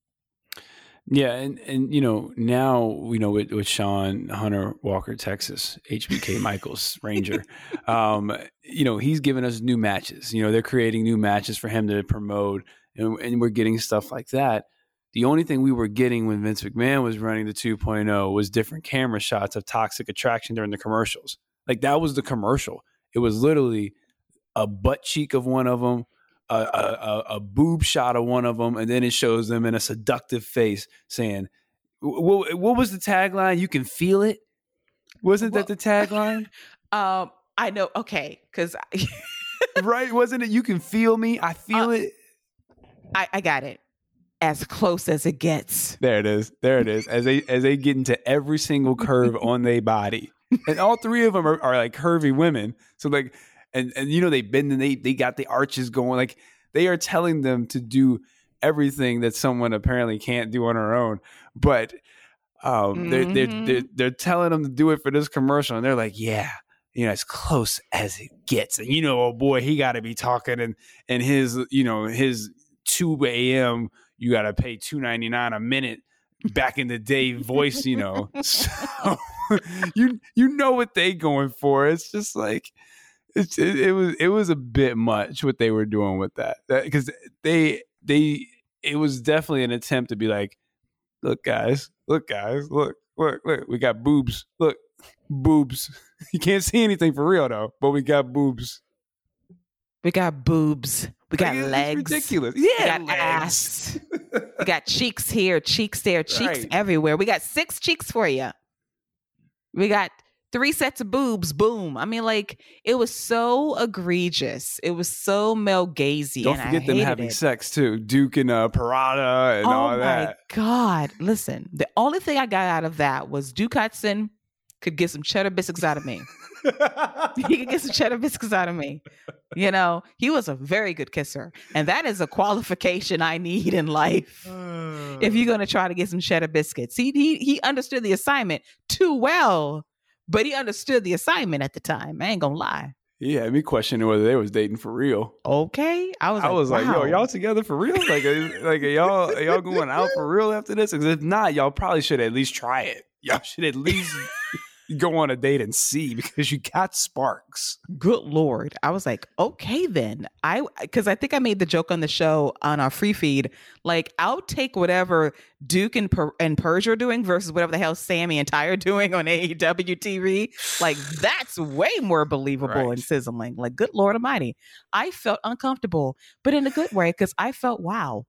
Yeah, and and you know now you know with, with Shawn Hunter Walker Texas HBK [laughs] Michaels Ranger, um, you know he's giving us new matches. You know they're creating new matches for him to promote and, and we're getting stuff like that. The only thing we were getting when Vince McMahon was running the 2.0 was different camera shots of toxic attraction during the commercials. Like that was the commercial. It was literally a butt cheek of one of them, a, a, a, boob shot of one of them, and then it shows them in a seductive face saying, "What, what was the tagline? You can feel it." Wasn't well, that the tagline? [laughs] Um, I know. Okay, because right, wasn't it? You can feel me. I feel uh, it. I, I got it. As close as it gets. There it is. There it is. As they [laughs] as they get into every single curve on their body, and all three of them are, are like curvy women. So like, and and you know they bend and they they got the arches going. Like they are telling them to do everything that someone apparently can't do on her own. But um, mm-hmm. they're, they're, they're, mm-hmm. they're telling them to do it for this commercial. And they're like, yeah, you know, as close as it gets. And, you know, oh boy, he got to be talking and, and his, you know, his 2 a.m., you got to pay 2.99 a minute back in the day [laughs] voice, you know. So [laughs] you you know what they going for. It's just like it's it, it, was it was a bit much what they were doing with that because they they it was definitely an attempt to be like, look guys, look guys, look look look, we got boobs, look boobs. [laughs] You can't see anything for real though, but we got boobs. We got boobs. We got like, legs. ridiculous. Yeah. We got legs. ass. we got cheeks here, cheeks there, cheeks right. everywhere. We got six cheeks for you. We got three sets of boobs. Boom. I mean, like it was so egregious. It was so male gazy. Don't forget them having it. sex too. Duke and uh, Pirotta and oh all that. Oh my god! Listen, the only thing I got out of that was Duke Hudson could get some cheddar biscuits out of me. [laughs] he could get some cheddar biscuits out of me. You know, he was a very good kisser. And that is a qualification I need in life. if you're oh. going to try to get some cheddar biscuits. He, he, he understood the assignment too well, but he understood the assignment at the time. I ain't going to lie. He had me questioning whether they was dating for real. Okay, I was. I like, was wow. like, "Yo, y'all together for real? Like, are, like, are y'all are y'all going out for real after this? Because if not, y'all probably should at least try it. Y'all should at least [laughs] go on a date and see [laughs] because you got sparks. Good lord. I was like, okay then. I because I think I made the joke on the show on our free feed. Like, I'll take whatever Duke and per- and Persia are doing versus whatever the hell Sammy and Ty are doing on AEW TV. Like, that's way more believable right. and sizzling. Like, good lord almighty. I felt uncomfortable, but in a good way, because I felt wow.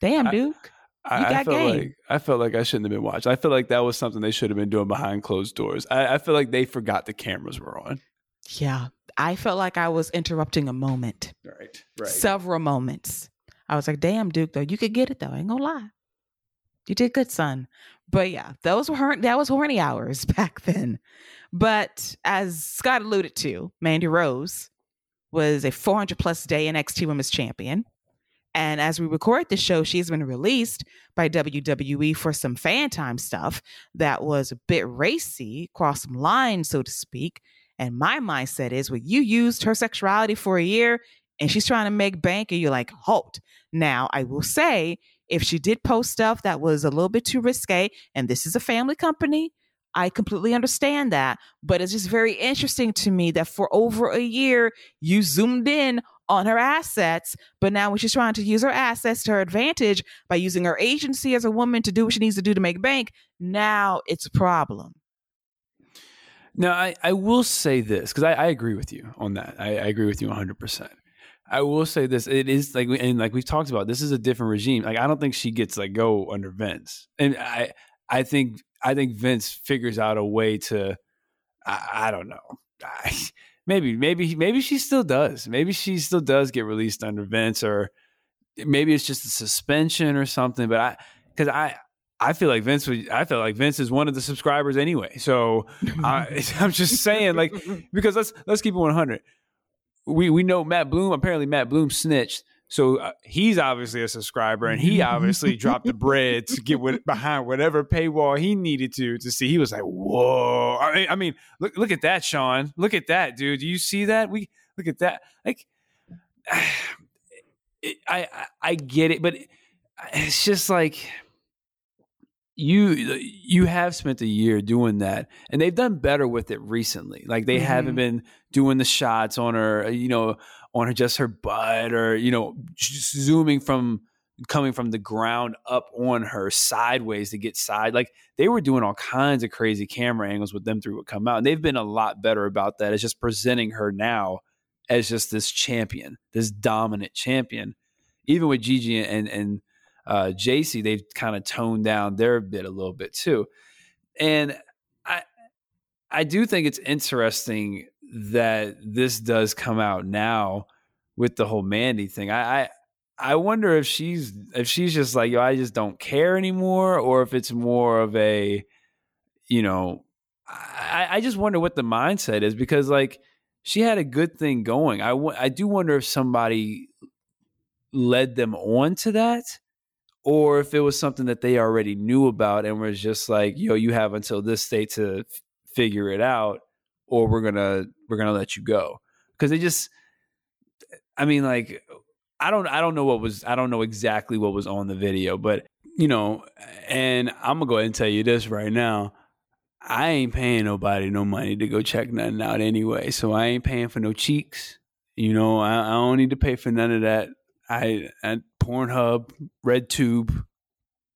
Damn, Duke. I, I, felt game. like I felt like I shouldn't have been watched. I felt like that was something they should have been doing behind closed doors. I, I feel like they forgot the cameras were on. Yeah, I felt like I was interrupting a moment. Right, right. Several moments. I was like, "Damn, Duke, though, you could get it though. I ain't gonna lie, you did good, son." But yeah, those were that was horny hours [laughs] back then. But as Scott alluded to, Mandy Rose was a 400 plus day NXT Women's Champion. And as we record the show, she's been released by WWE for some FanTime stuff that was a bit racy, crossed some lines, so to speak. And my mindset is well, you used her sexuality for a year and she's trying to make bank, and you're like, halt. Now, I will say, if she did post stuff that was a little bit too risque, and this is a family company, I completely understand that. But it's just very interesting to me that for over a year, you zoomed in on her assets. But now when she's trying to use her assets to her advantage by using her agency as a woman to do what she needs to do to make bank, now it's a problem. Now, I, I will say this because I, I, agree with you on that. I, I agree with you 100%. I will say this: it is like, and like we've talked about, this is a different regime. Like, I don't think she gets like go under Vince, and I, I think, I think Vince figures out a way to, I, I don't know. I, [laughs] maybe, maybe, maybe she still does. Maybe she still does get released under Vince, or maybe it's just a suspension or something. But I, because I, I feel like Vince would. I feel like Vince is one of the subscribers anyway. So I, [laughs] [laughs] I'm just saying, like, because let's let's keep it 100. We we know Matt Bloom. Apparently, Matt Bloom snitched. So uh, he's obviously a subscriber, and he [laughs] obviously dropped the bread to get with, behind whatever paywall he needed to to see. He was like, "Whoa!" I mean, I mean, look look at that, Sean. Look at that, dude. Do you see that? We look at that. Like, [sighs] it, I, I I get it, but it's just like you you have spent a year doing that and they've done better with it recently like they mm-hmm. haven't been doing the shots on her you know on her just her butt or you know zooming from coming from the ground up on her sideways to get side like they were doing all kinds of crazy camera angles with them through what come out and they've been a lot better about that. It's just presenting her now as just this champion this dominant champion. Even with Gigi and and uh, Jacy they've kind of toned down their bit a little bit too. And I I do think it's interesting that this does come out now with the whole Mandy thing. I, I I wonder if she's if she's just like, yo, I just don't care anymore, or if it's more of a, you know, I, I just wonder what the mindset is because like she had a good thing going. I I do wonder if somebody led them on to that or if it was something that they already knew about and was just like, yo, you have until this state to f- figure it out, or we're gonna we're gonna let you go. Because they just, I mean, like, I don't I don't know what was I don't know exactly what was on the video, but you know, and I'm gonna go ahead and tell you this right now. I ain't paying nobody no money to go check nothing out anyway. So I ain't paying for no cheeks. You know, I, I don't need to pay for none of that. I, I Pornhub, RedTube,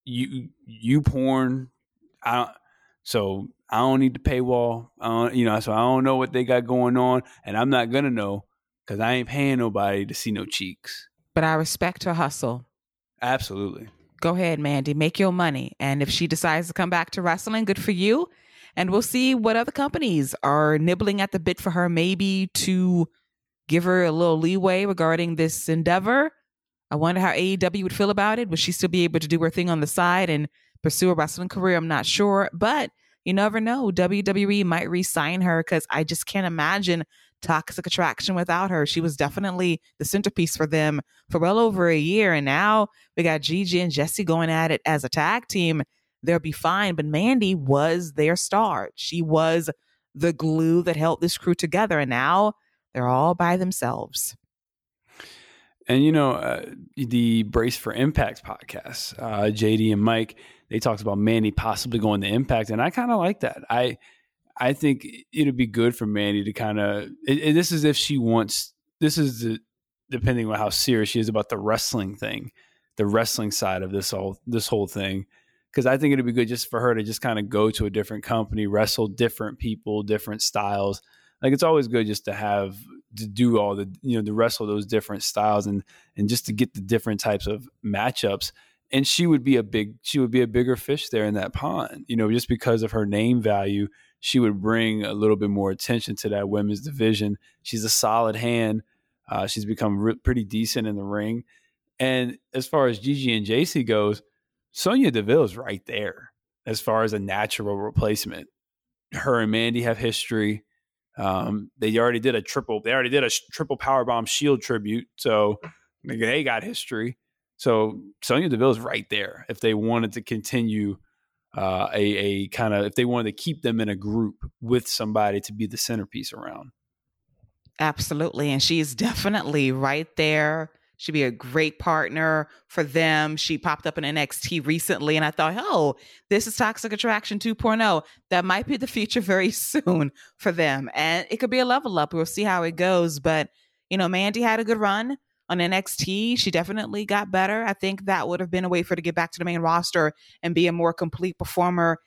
you you porn. I don't, so I don't need the paywall. I don't, you know, so I don't know what they got going on, and I'm not gonna know because I ain't paying nobody to see no cheeks. But I respect her hustle. Absolutely. Go ahead, Mandy, make your money, and if she decides to come back to wrestling, good for you. And we'll see what other companies are nibbling at the bit for her, maybe to give her a little leeway regarding this endeavor I wonder how AEW would feel about it. Would she still be able to do her thing on the side and pursue a wrestling career? I'm not sure, but you never know. WWE might re-sign her because I just can't imagine Toxic Attraction without her. She was definitely the centerpiece for them for well over a year, and now we got Gigi and Jacy going at it as a tag team. They'll be fine, but Mandy was their star. She was the glue that held this crew together, and now they're all by themselves. And you know, uh, the Brace for Impact podcast, uh, JD and Mike, they talked about Mandy possibly going to Impact, and I kind of like that. I I think it'd be good for Mandy to kind of. This is if she wants. This is the, depending on how serious she is about the wrestling thing, the wrestling side of this whole this whole thing. Because I think it'd be good just for her to just kind of go to a different company, wrestle different people, different styles. Like it's always good just to have to do all the you know the wrestle those different styles and and just to get the different types of matchups and she would be a big she would be a bigger fish there in that pond you know just because of her name value she would bring a little bit more attention to that women's division she's a solid hand uh, she's become re- pretty decent in the ring and as far as Gigi and Jacy goes Sonya Deville is right there as far as a natural replacement her and Mandy have history um, they already did a triple. They already did a triple power bomb shield tribute, so they got history. So Deville is right there if they wanted to continue uh, a, a kind of if they wanted to keep them in a group with somebody to be the centerpiece around. Absolutely, and she's definitely right there She'd be a great partner for them. She popped up in NXT recently, and I thought, oh, this is Toxic Attraction 2.0. That might be the future very [laughs] soon for them. And it could be a level up. We'll see how it goes. But, you know, Mandy had a good run on NXT. She definitely got better. I think that would have been a way for her to get back to the main roster and be a more complete performer.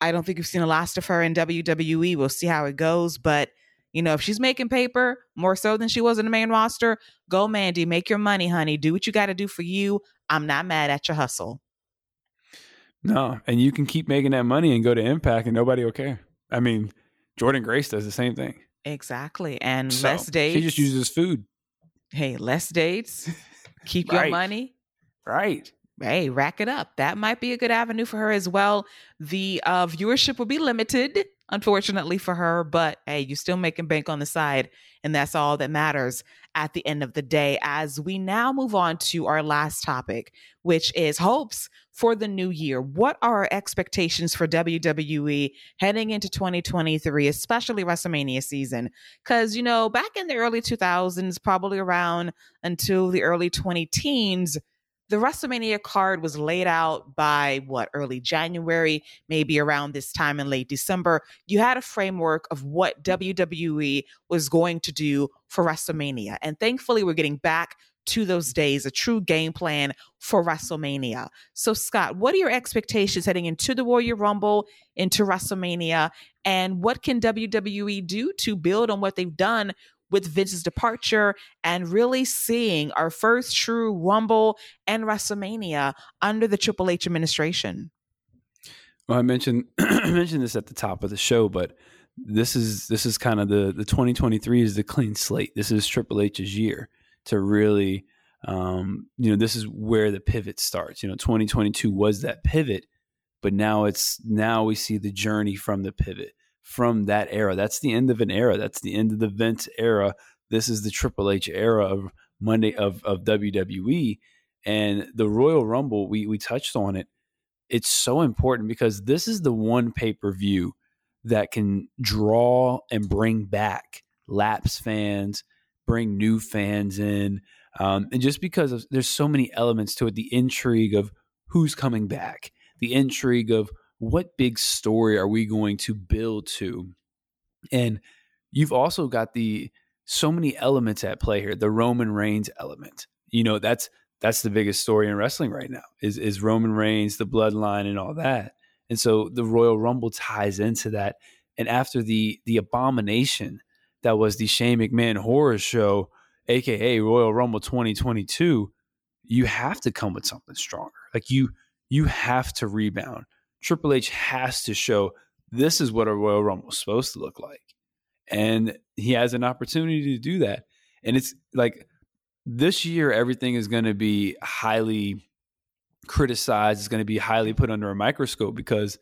I don't think we've seen the last of her in WWE. We'll see how it goes. But you know, if she's making paper more so than she was in the main roster, go Mandy, make your money, honey. Do what you got to do for you. I'm not mad at your hustle. No, and you can keep making that money and go to Impact, and nobody will care. I mean, Jordynne Grace does the same thing. Exactly, and so, less dates. She just uses food. Hey, less dates. [laughs] Keep right. your money. Right. Hey, rack it up. That might be a good avenue for her as well. The uh, viewership will be limited unfortunately for her, but hey, you're still making bank on the side. And that's all that matters at the end of the day. As we now move on to our last topic, which is hopes for the new year. What are our expectations for WWE heading into 2023, especially WrestleMania season? Because, you know, back in the early 2000s, probably around until the early 20 teens, the WrestleMania card was laid out by what early January, maybe around this time in late December. You had a framework of what WWE was going to do for WrestleMania. And thankfully, we're getting back to those days, a true game plan for WrestleMania. So, Scott, what are your expectations heading into the Royal Rumble, into WrestleMania, and what can WWE do to build on what they've done with Vince's departure and really seeing our first true Rumble and WrestleMania under the Triple H administration. Well, I mentioned [clears throat] I mentioned this at the top of the show, but this is this is kind of the the 2023 is the clean slate. This is Triple H's year to really um, you know, this is where the pivot starts. You know, 2022 was that pivot, but now it's now we see the journey from the pivot from that era. That's the end of an era. That's the end of the Vince era. This is the Triple H era of Monday of of WWE and the Royal Rumble. We we touched on it. It's so important because this is the one pay per view that can draw and bring back laps fans, bring new fans in, um, and just because of, there's so many elements to it, the intrigue of who's coming back, the intrigue of what big story are we going to build to, and you've also got the so many elements at play here. The Roman Reigns element, you know, that's that's the biggest story in wrestling right now is is Roman Reigns, the bloodline, and all that. And so the Royal Rumble ties into that. And after the the abomination that was the Shane McMahon horror show, aka Royal Rumble 2022, you have to come with something stronger. Like you you have to rebound. Triple H has to show this is what a Royal Rumble is supposed to look like. And he has an opportunity to do that. And it's like this year, everything is going to be highly criticized, it's going to be highly put under a microscope because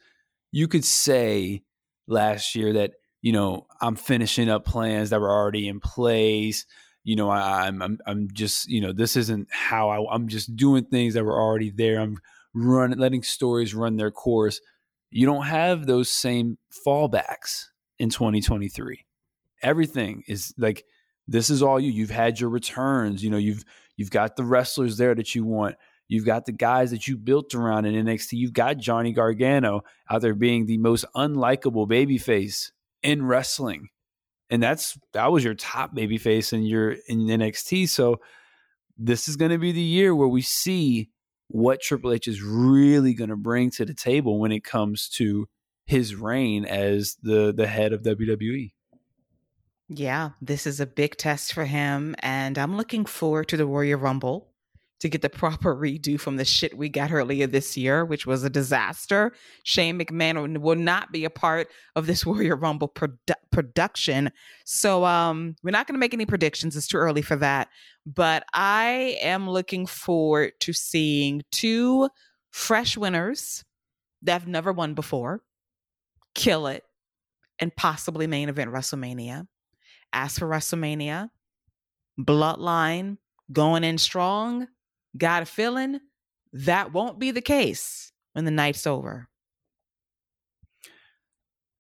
you could say last year that, you know, I'm finishing up plans that were already in place. You know, I, am I'm, I'm just, you know, this isn't how I, I'm just doing things that were already there. I'm running, letting stories run their course. You don't have those same fallbacks in 2023 everything is like this is all you you've had your returns you know you've you've got the wrestlers there that you want you've got the guys that you built around in NXT you've got Johnny Gargano out there being the most unlikable babyface in wrestling and that's that was your top babyface in your in NXT so this is going to be the year where we see what Triple H is really going to bring to the table when it comes to his reign as the the head of WWE. Yeah, this is a big test for him. And I'm looking forward to the Royal Rumble to get the proper redo from the shit we got earlier this year, which was a disaster. Shane McMahon will not be a part of this [laughs] Royal Rumble produ- production. So um, we're not going to make any predictions. It's too early for that. But I am looking forward to seeing two fresh winners that have never won before kill it and possibly main event WrestleMania as for WrestleMania, Bloodline going in strong, got a feeling that won't be the case when the night's over.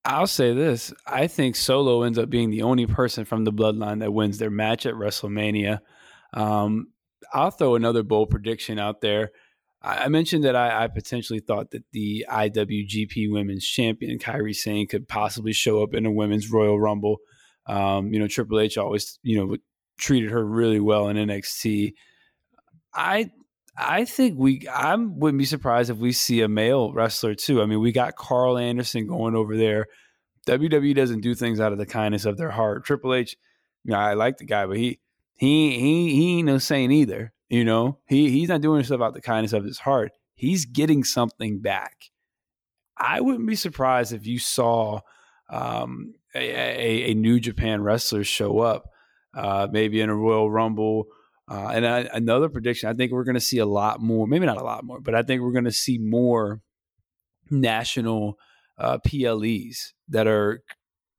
I'll say this. I think Solo ends up being the only person from the bloodline that wins their match at WrestleMania. Um, I'll throw another bold prediction out there. I mentioned that I, I, potentially thought that the IWGP Women's Champion Kairi Sane could possibly show up in a Women's Royal Rumble. Um, you know, Triple H always, you know, treated her really well in NXT. I I think we I wouldn't be surprised if we see a male wrestler too. I mean, we got Karl Anderson going over there. WWE doesn't do things out of the kindness of their heart. Triple H, you know, I like the guy, but he he he he ain't no saint either. You know, he he's not doing stuff out of the kindness of his heart. He's getting something back. I wouldn't be surprised if you saw um, a, a, a, New Japan wrestler show up, uh, maybe in a Royal Rumble. Uh, and I, another prediction, I think we're going to see a lot more, maybe not a lot more, but I think we're going to see more national uh, PLEs that are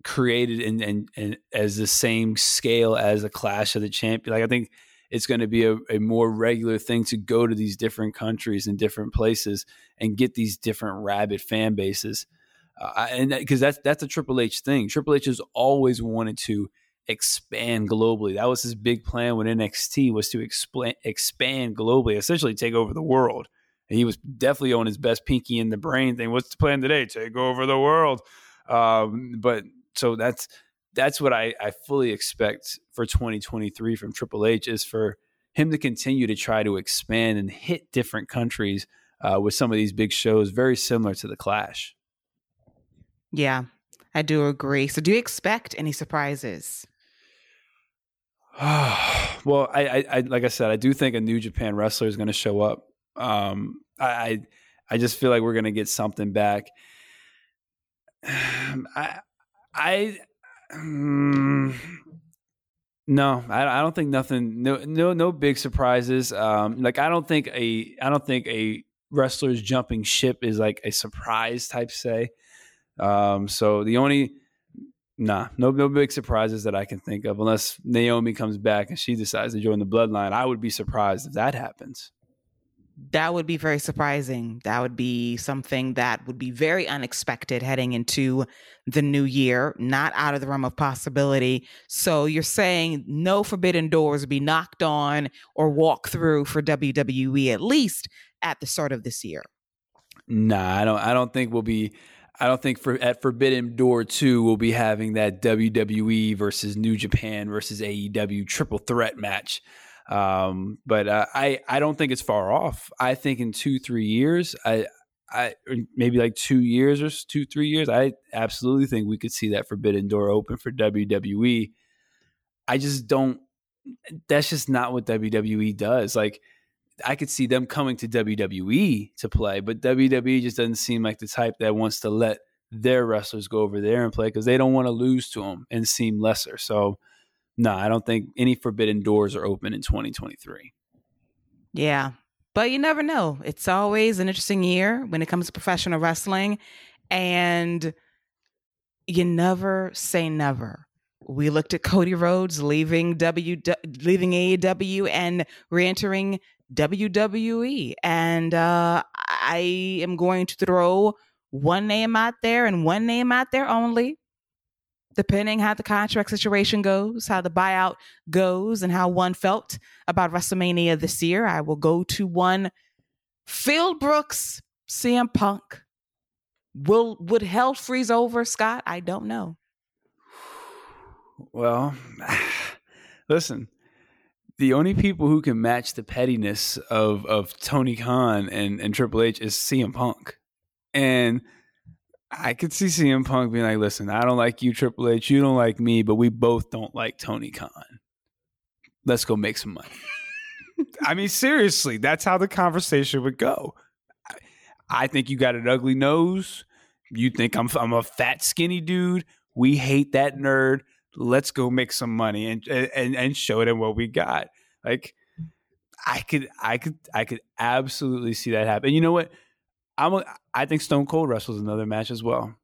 created and and as the same scale as a Clash of the Champion. Like I think it's going to be a, a, more regular thing to go to these different countries and different places and get these different rabid fan bases. Uh, and because that, that's that's a Triple H thing. Triple H has always wanted to expand globally. That was his big plan with NXT was to expand expand globally, essentially take over the world. And he was definitely on his best pinky in the brain thing. What's the plan today? Take over the world. Um, but so that's that's what I, I fully expect for 2023 from Triple H is for him to continue to try to expand and hit different countries uh, with some of these big shows, very similar to the Clash. Yeah, I do agree. So, do you expect any surprises? [sighs] well, I, I, like I said, I do think a New Japan wrestler is going to show up. Um, I, I just feel like we're going to get something back. [sighs] I, I, um, no, I, I don't think nothing. No, no, no big surprises. Um, like I don't think a, I don't think a wrestler's jumping ship is like a surprise type say. Um, so the only Nah, no, no big surprises that I can think of, unless Naomi comes back and she decides to join the bloodline. I would be surprised if that happens. That would be very surprising. That would be something that would be very unexpected heading into the new year, not out of the realm of possibility. So you're saying no forbidden doors be knocked on or walk through for WWE at least at the start of this year. Nah, I don't. I don't think we'll be. I don't think for at Forbidden Door two we'll be having that WWE versus New Japan versus AEW triple threat match. Um, but uh, I I don't think it's far off. I think in two three years, I I maybe like two years or two three years, I absolutely think we could see that Forbidden Door open for WWE. I just don't. That's just not what WWE does. Like I could see them coming to WWE to play, but WWE just doesn't seem like the type that wants to let their wrestlers go over there and play because they don't want to lose to them and seem lesser. So, no, I don't think any forbidden doors are open in 2023. Yeah, but you never know. It's always an interesting year when it comes to professional wrestling, and you never say never. We looked at Cody Rhodes leaving W leaving AEW and re-entering WWE. And uh, I am going to throw one name out there and one name out there only, depending how the contract situation goes, how the buyout goes, and how one felt about WrestleMania this year. I will go to one Phil Brooks, CM Punk. Will would hell freeze over, Scott? I don't know. [sighs] Well, [sighs] listen, the only people who can match the pettiness of of Tony Khan and, and Triple H is CM Punk. And I could see CM Punk being like, listen, I don't like you, Triple H, you don't like me, but we both don't like Tony Khan. Let's go make some money. I mean, seriously, that's how the conversation would go. I think you got an ugly nose. You think I'm I'm a fat skinny dude. We hate that nerd let's go make some money and and and show them what we got. Like I could I could I could absolutely see that happen. And you know what? I'm a, I think Stone Cold wrestles another match as well.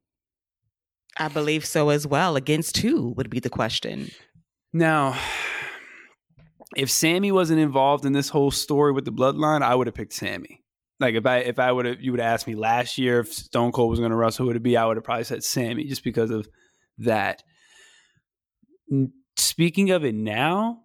I believe so as well. Against who would be the question. Now, if Sami wasn't involved in this whole story with the bloodline, I would have picked Sami. Like if I if I would have you would have asked me last year if Stone Cold was going to wrestle, who would it be? I would have probably said Sami just because of that speaking of it now,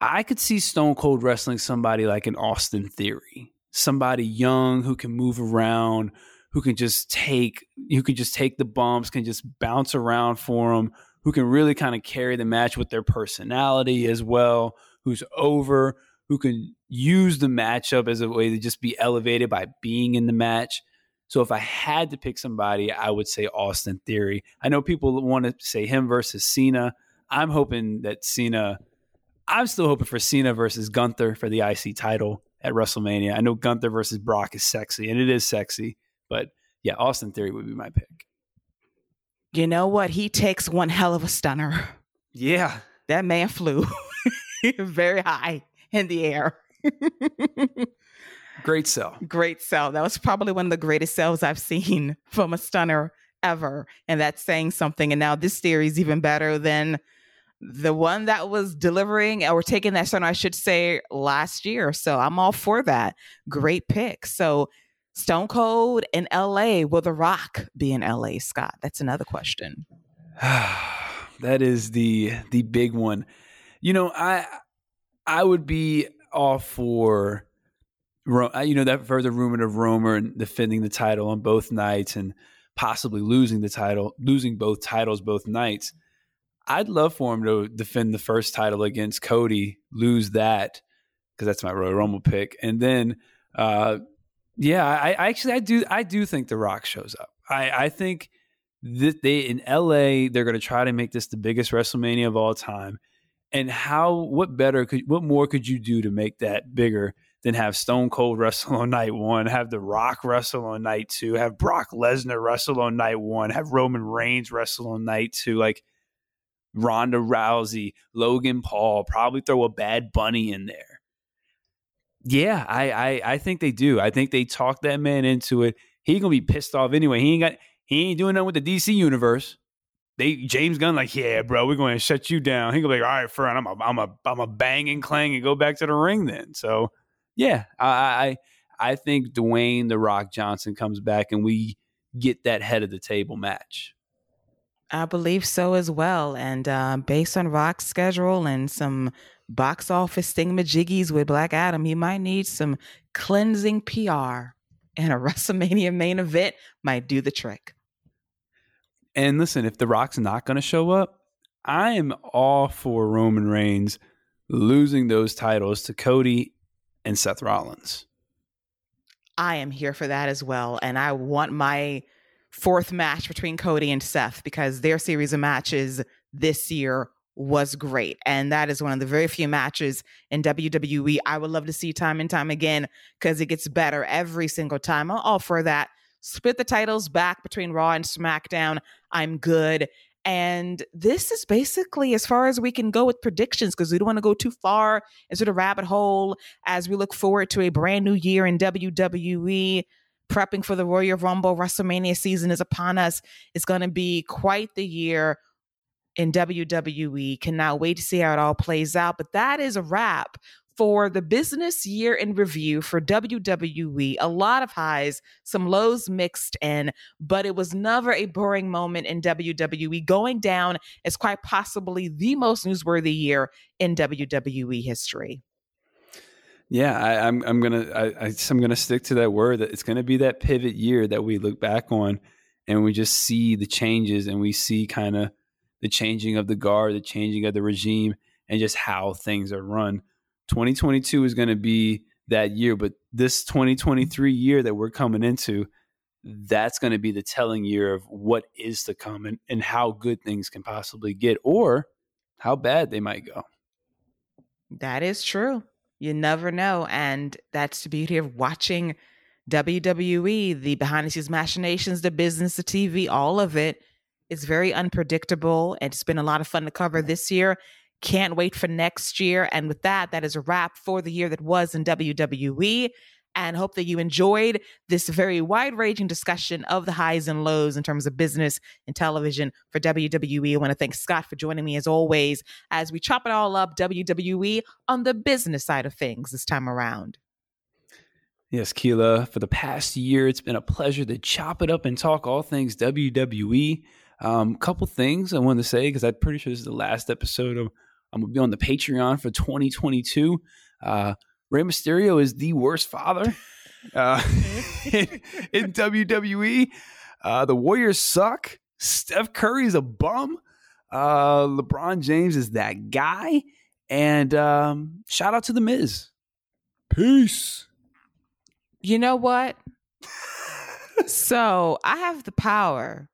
I could see Stone Cold wrestling somebody like an Austin Theory, somebody young who can move around, who can just take, who can just take the bumps, can just bounce around for them, who can really kind of carry the match with their personality as well, who's over, who can use the matchup as a way to just be elevated by being in the match. So if I had to pick somebody, I would say Austin Theory. I know people want to say him versus Cena. I'm hoping that Cena. I'm still hoping for Cena versus Gunther for the IC title at WrestleMania. I know Gunther versus Brock is sexy, and it is sexy, but yeah, Austin Theory would be my pick. You know what? He takes one hell of a stunner. Yeah. That man flew [laughs] very high in the air. [laughs] Great sell. Great sell. That was probably one of the greatest sells I've seen [laughs] from a stunner ever. And that's saying something. And now this theory is even better than the one that was delivering or taking that stunner, I should say, last year. So I'm all for that. Great pick. So Stone Cold in LA. Will The Rock be in LA, Scott? That's another question. [sighs] that is the the big one. You know, I I would be all for uh, you know that further rumor of Roman defending the title on both nights and possibly losing the title, losing both titles both nights. I'd love for him to defend the first title against Cody, lose that because that's my Royal Rumble pick, and then, uh, yeah, I, I, actually I do I do think The Rock shows up. I, I think that they in LA they're going to try to make this the biggest WrestleMania of all time, and how what better could what more could you do to make that bigger then have Stone Cold [laughs] wrestle on night one, have The Rock wrestle on night two, have Brock Lesnar wrestle on night one, have Roman Reigns wrestle on night two, like Ronda Rousey, Logan Paul, probably throw a Bad Bunny in there. Yeah, I, I I think they do. I think they talk that man into it. He gonna be pissed off anyway. He ain't got he ain't doing nothing with the DC universe. they James Gunn like, yeah, bro, we're going to shut you down. He go like, all right, friend, I'm a I'm a I'm a bang and clang and go back to the ring then. So yeah, I I I think Dwayne the Rock Johnson comes back and we get that head of the table match. I believe so as well. And uh, based on Rock's schedule and some box office thingamajiggies with Black Adam, he might need some cleansing PR. And a [laughs] WrestleMania main event might do the trick. And listen, if The Rock's not going to show up, I am all for Roman Reigns losing those titles to Cody and Seth Rollins. I am here for that as well. And I want my fourth match between Cody and Seth because their series of matches this year was great. And that is one of the very few matches in WWE I would love to see time and time again because it gets better every single time. I'll offer that. Split the titles back between Raw and SmackDown. I'm good. And this is basically as far as we can go with predictions because we don't want to go too far into the rabbit hole as we look forward to a brand new year in WWE. Prepping for the Royal Rumble WrestleMania season is upon us. It's going to be quite the year in WWE. Cannot wait to see how it all plays out. But that is a wrap for the business year in review for WWE. A lot of highs, some lows mixed in, but it was never a boring moment in WWE. Going down as quite possibly the most newsworthy year in WWE history. Yeah, I, am I'm, I'm gonna I, I, I'm gonna stick to that word that it's gonna be that pivot year that we look back on and we just see the changes and we see kind of the changing of the guard, the changing of the regime, and just how things are run. 2022 is to be that year, but this 2023 year that we're coming into, that's going to be the telling year of what is to come and, and how good things can possibly get or how bad they might go. That is true. You never know. And that's the beauty of watching WWE, the behind the scenes machinations, the business, the TV, all of it. it is very unpredictable. And it's been a lot of fun to cover this year. Can't wait for next year. And with that, that is a wrap for the year that was in WWE. And hope that you enjoyed this very wide ranging discussion of the highs and lows in terms of business and television for WWE. I want to thank Scott for joining me as always as we chop it all up WWE on the business side of things this time around. Yes, Keila, for the past year, it's been a pleasure to chop it up and talk all things WWE. Um, couple things I wanted to say because I'm pretty sure this is the last episode of I'm gonna be on the Patreon for 2022. Uh, Rey Mysterio is the worst father [laughs] uh, in, in, WWE. Uh, the Warriors suck. Steph Curry's a bum. Uh, LeBron James is that guy. And um, shout out to The Miz. Peace. You know what? [laughs] so I have the power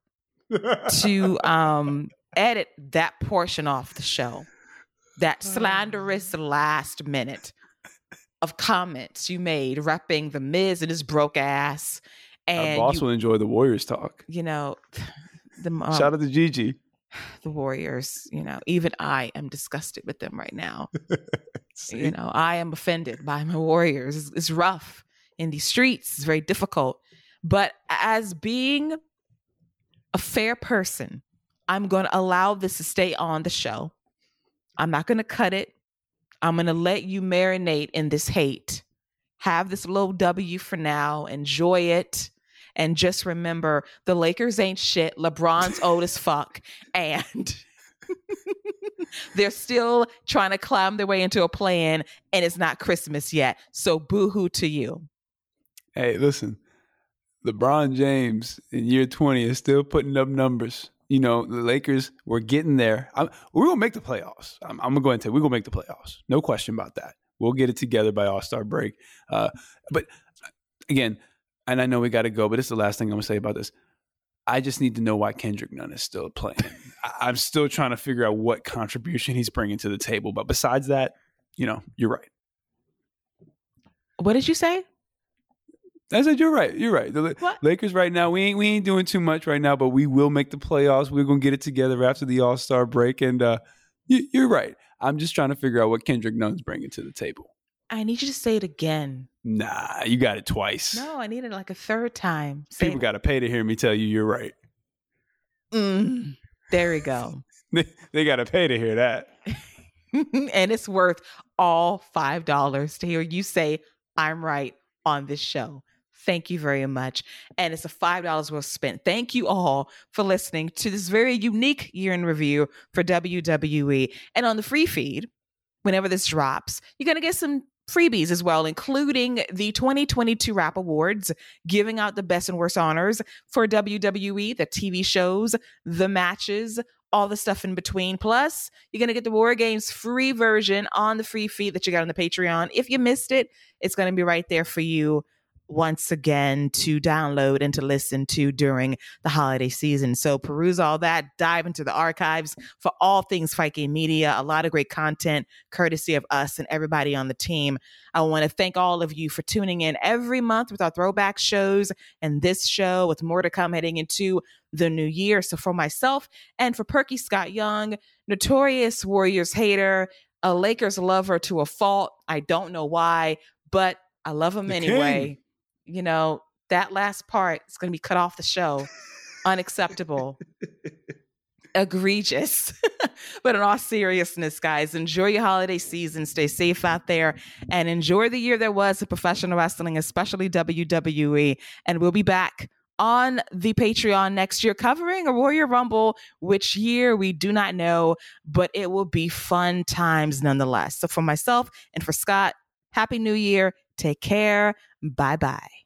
to um, edit that portion off the show that slanderous last minute of comments you made repping the Miz and his broke ass. And Our boss you, will enjoy the Warriors talk. You know, [sighs] the um, shout out to Gigi. [sighs] The Warriors, you know, even I am disgusted with them right now. [laughs] you know, I am offended by my Warriors. It's, it's rough in these streets. It's very difficult. But as being a fair person, I'm going to allow this to stay on the show. I'm not going to cut it. I'm going to let you marinate in this hate. Have this little W for now. Enjoy it. And just remember the Lakers ain't shit. LeBron's [laughs] old as fuck. And [laughs] they're still trying to climb their way into a plan, and it's not Christmas yet. So boo hoo to you. Hey, listen, LeBron James in year 20 is still putting up numbers you know, the Lakers were getting there. I'm, we're gonna make the playoffs. I'm, I'm gonna go and tell you, we're gonna make the playoffs. No question about that. We'll get it together by All Star break. Uh, but again, and I know we got to go, but it's the last thing I'm gonna say about this. I just need to know why Kendrick Nunn is still playing. [laughs] I'm still trying to figure out what contribution he's bringing to the table. But besides that, you know, you're right. What did you say? I said you're right. You're right. The what? Lakers right now, we ain't we ain't doing too much right now, but we will make the playoffs. We're gonna get it together after the All Star break, and uh, you, you're right. I'm just trying to figure out what Kendrick Nunn's bringing to the table. I need you to say it again. Nah, you got it twice. No, I need it like a third time. Say People got to pay to hear me tell you you're right. Mm. There we go. [laughs] they, they got to pay to hear that. [laughs] and it's worth all $5 to hear you say, I'm right on this show. Thank you very much. And it's a $5 well spent. Thank you all for listening to this very unique year in review for WWE. And on the free feed, whenever this drops, you're going to get some freebies as well, including the 2022 Rap Awards, giving out the best and worst honors for WWE, the TV shows, the matches, all the stuff in between. Plus, you're going to get the War Games free version on the free feed that you got on the Patreon. If you missed it, it's going to be right there for you once again to download and to listen to during the holiday season. So peruse all that, dive into the archives for all things Game Media. A lot of great content courtesy of us and everybody on the team. I want to thank all of you for tuning in every month with our throwback shows and this show with more to come heading into the new year. So for myself and for Perky Scott Young, notorious Warriors hater, a Lakers lover to a fault. I don't know why, but I love him the anyway. King you know, that last part is going to be cut off the show. Unacceptable. Egregious. [laughs] but in all seriousness, guys, enjoy your holiday season. Stay safe out there and enjoy the year there was of professional wrestling, especially WWE. And we'll be back on the Patreon next year covering a Royal Rumble, which year we do not know, but it will be fun times nonetheless. So for myself and for Scott, Happy New Year. Take care. Bye bye.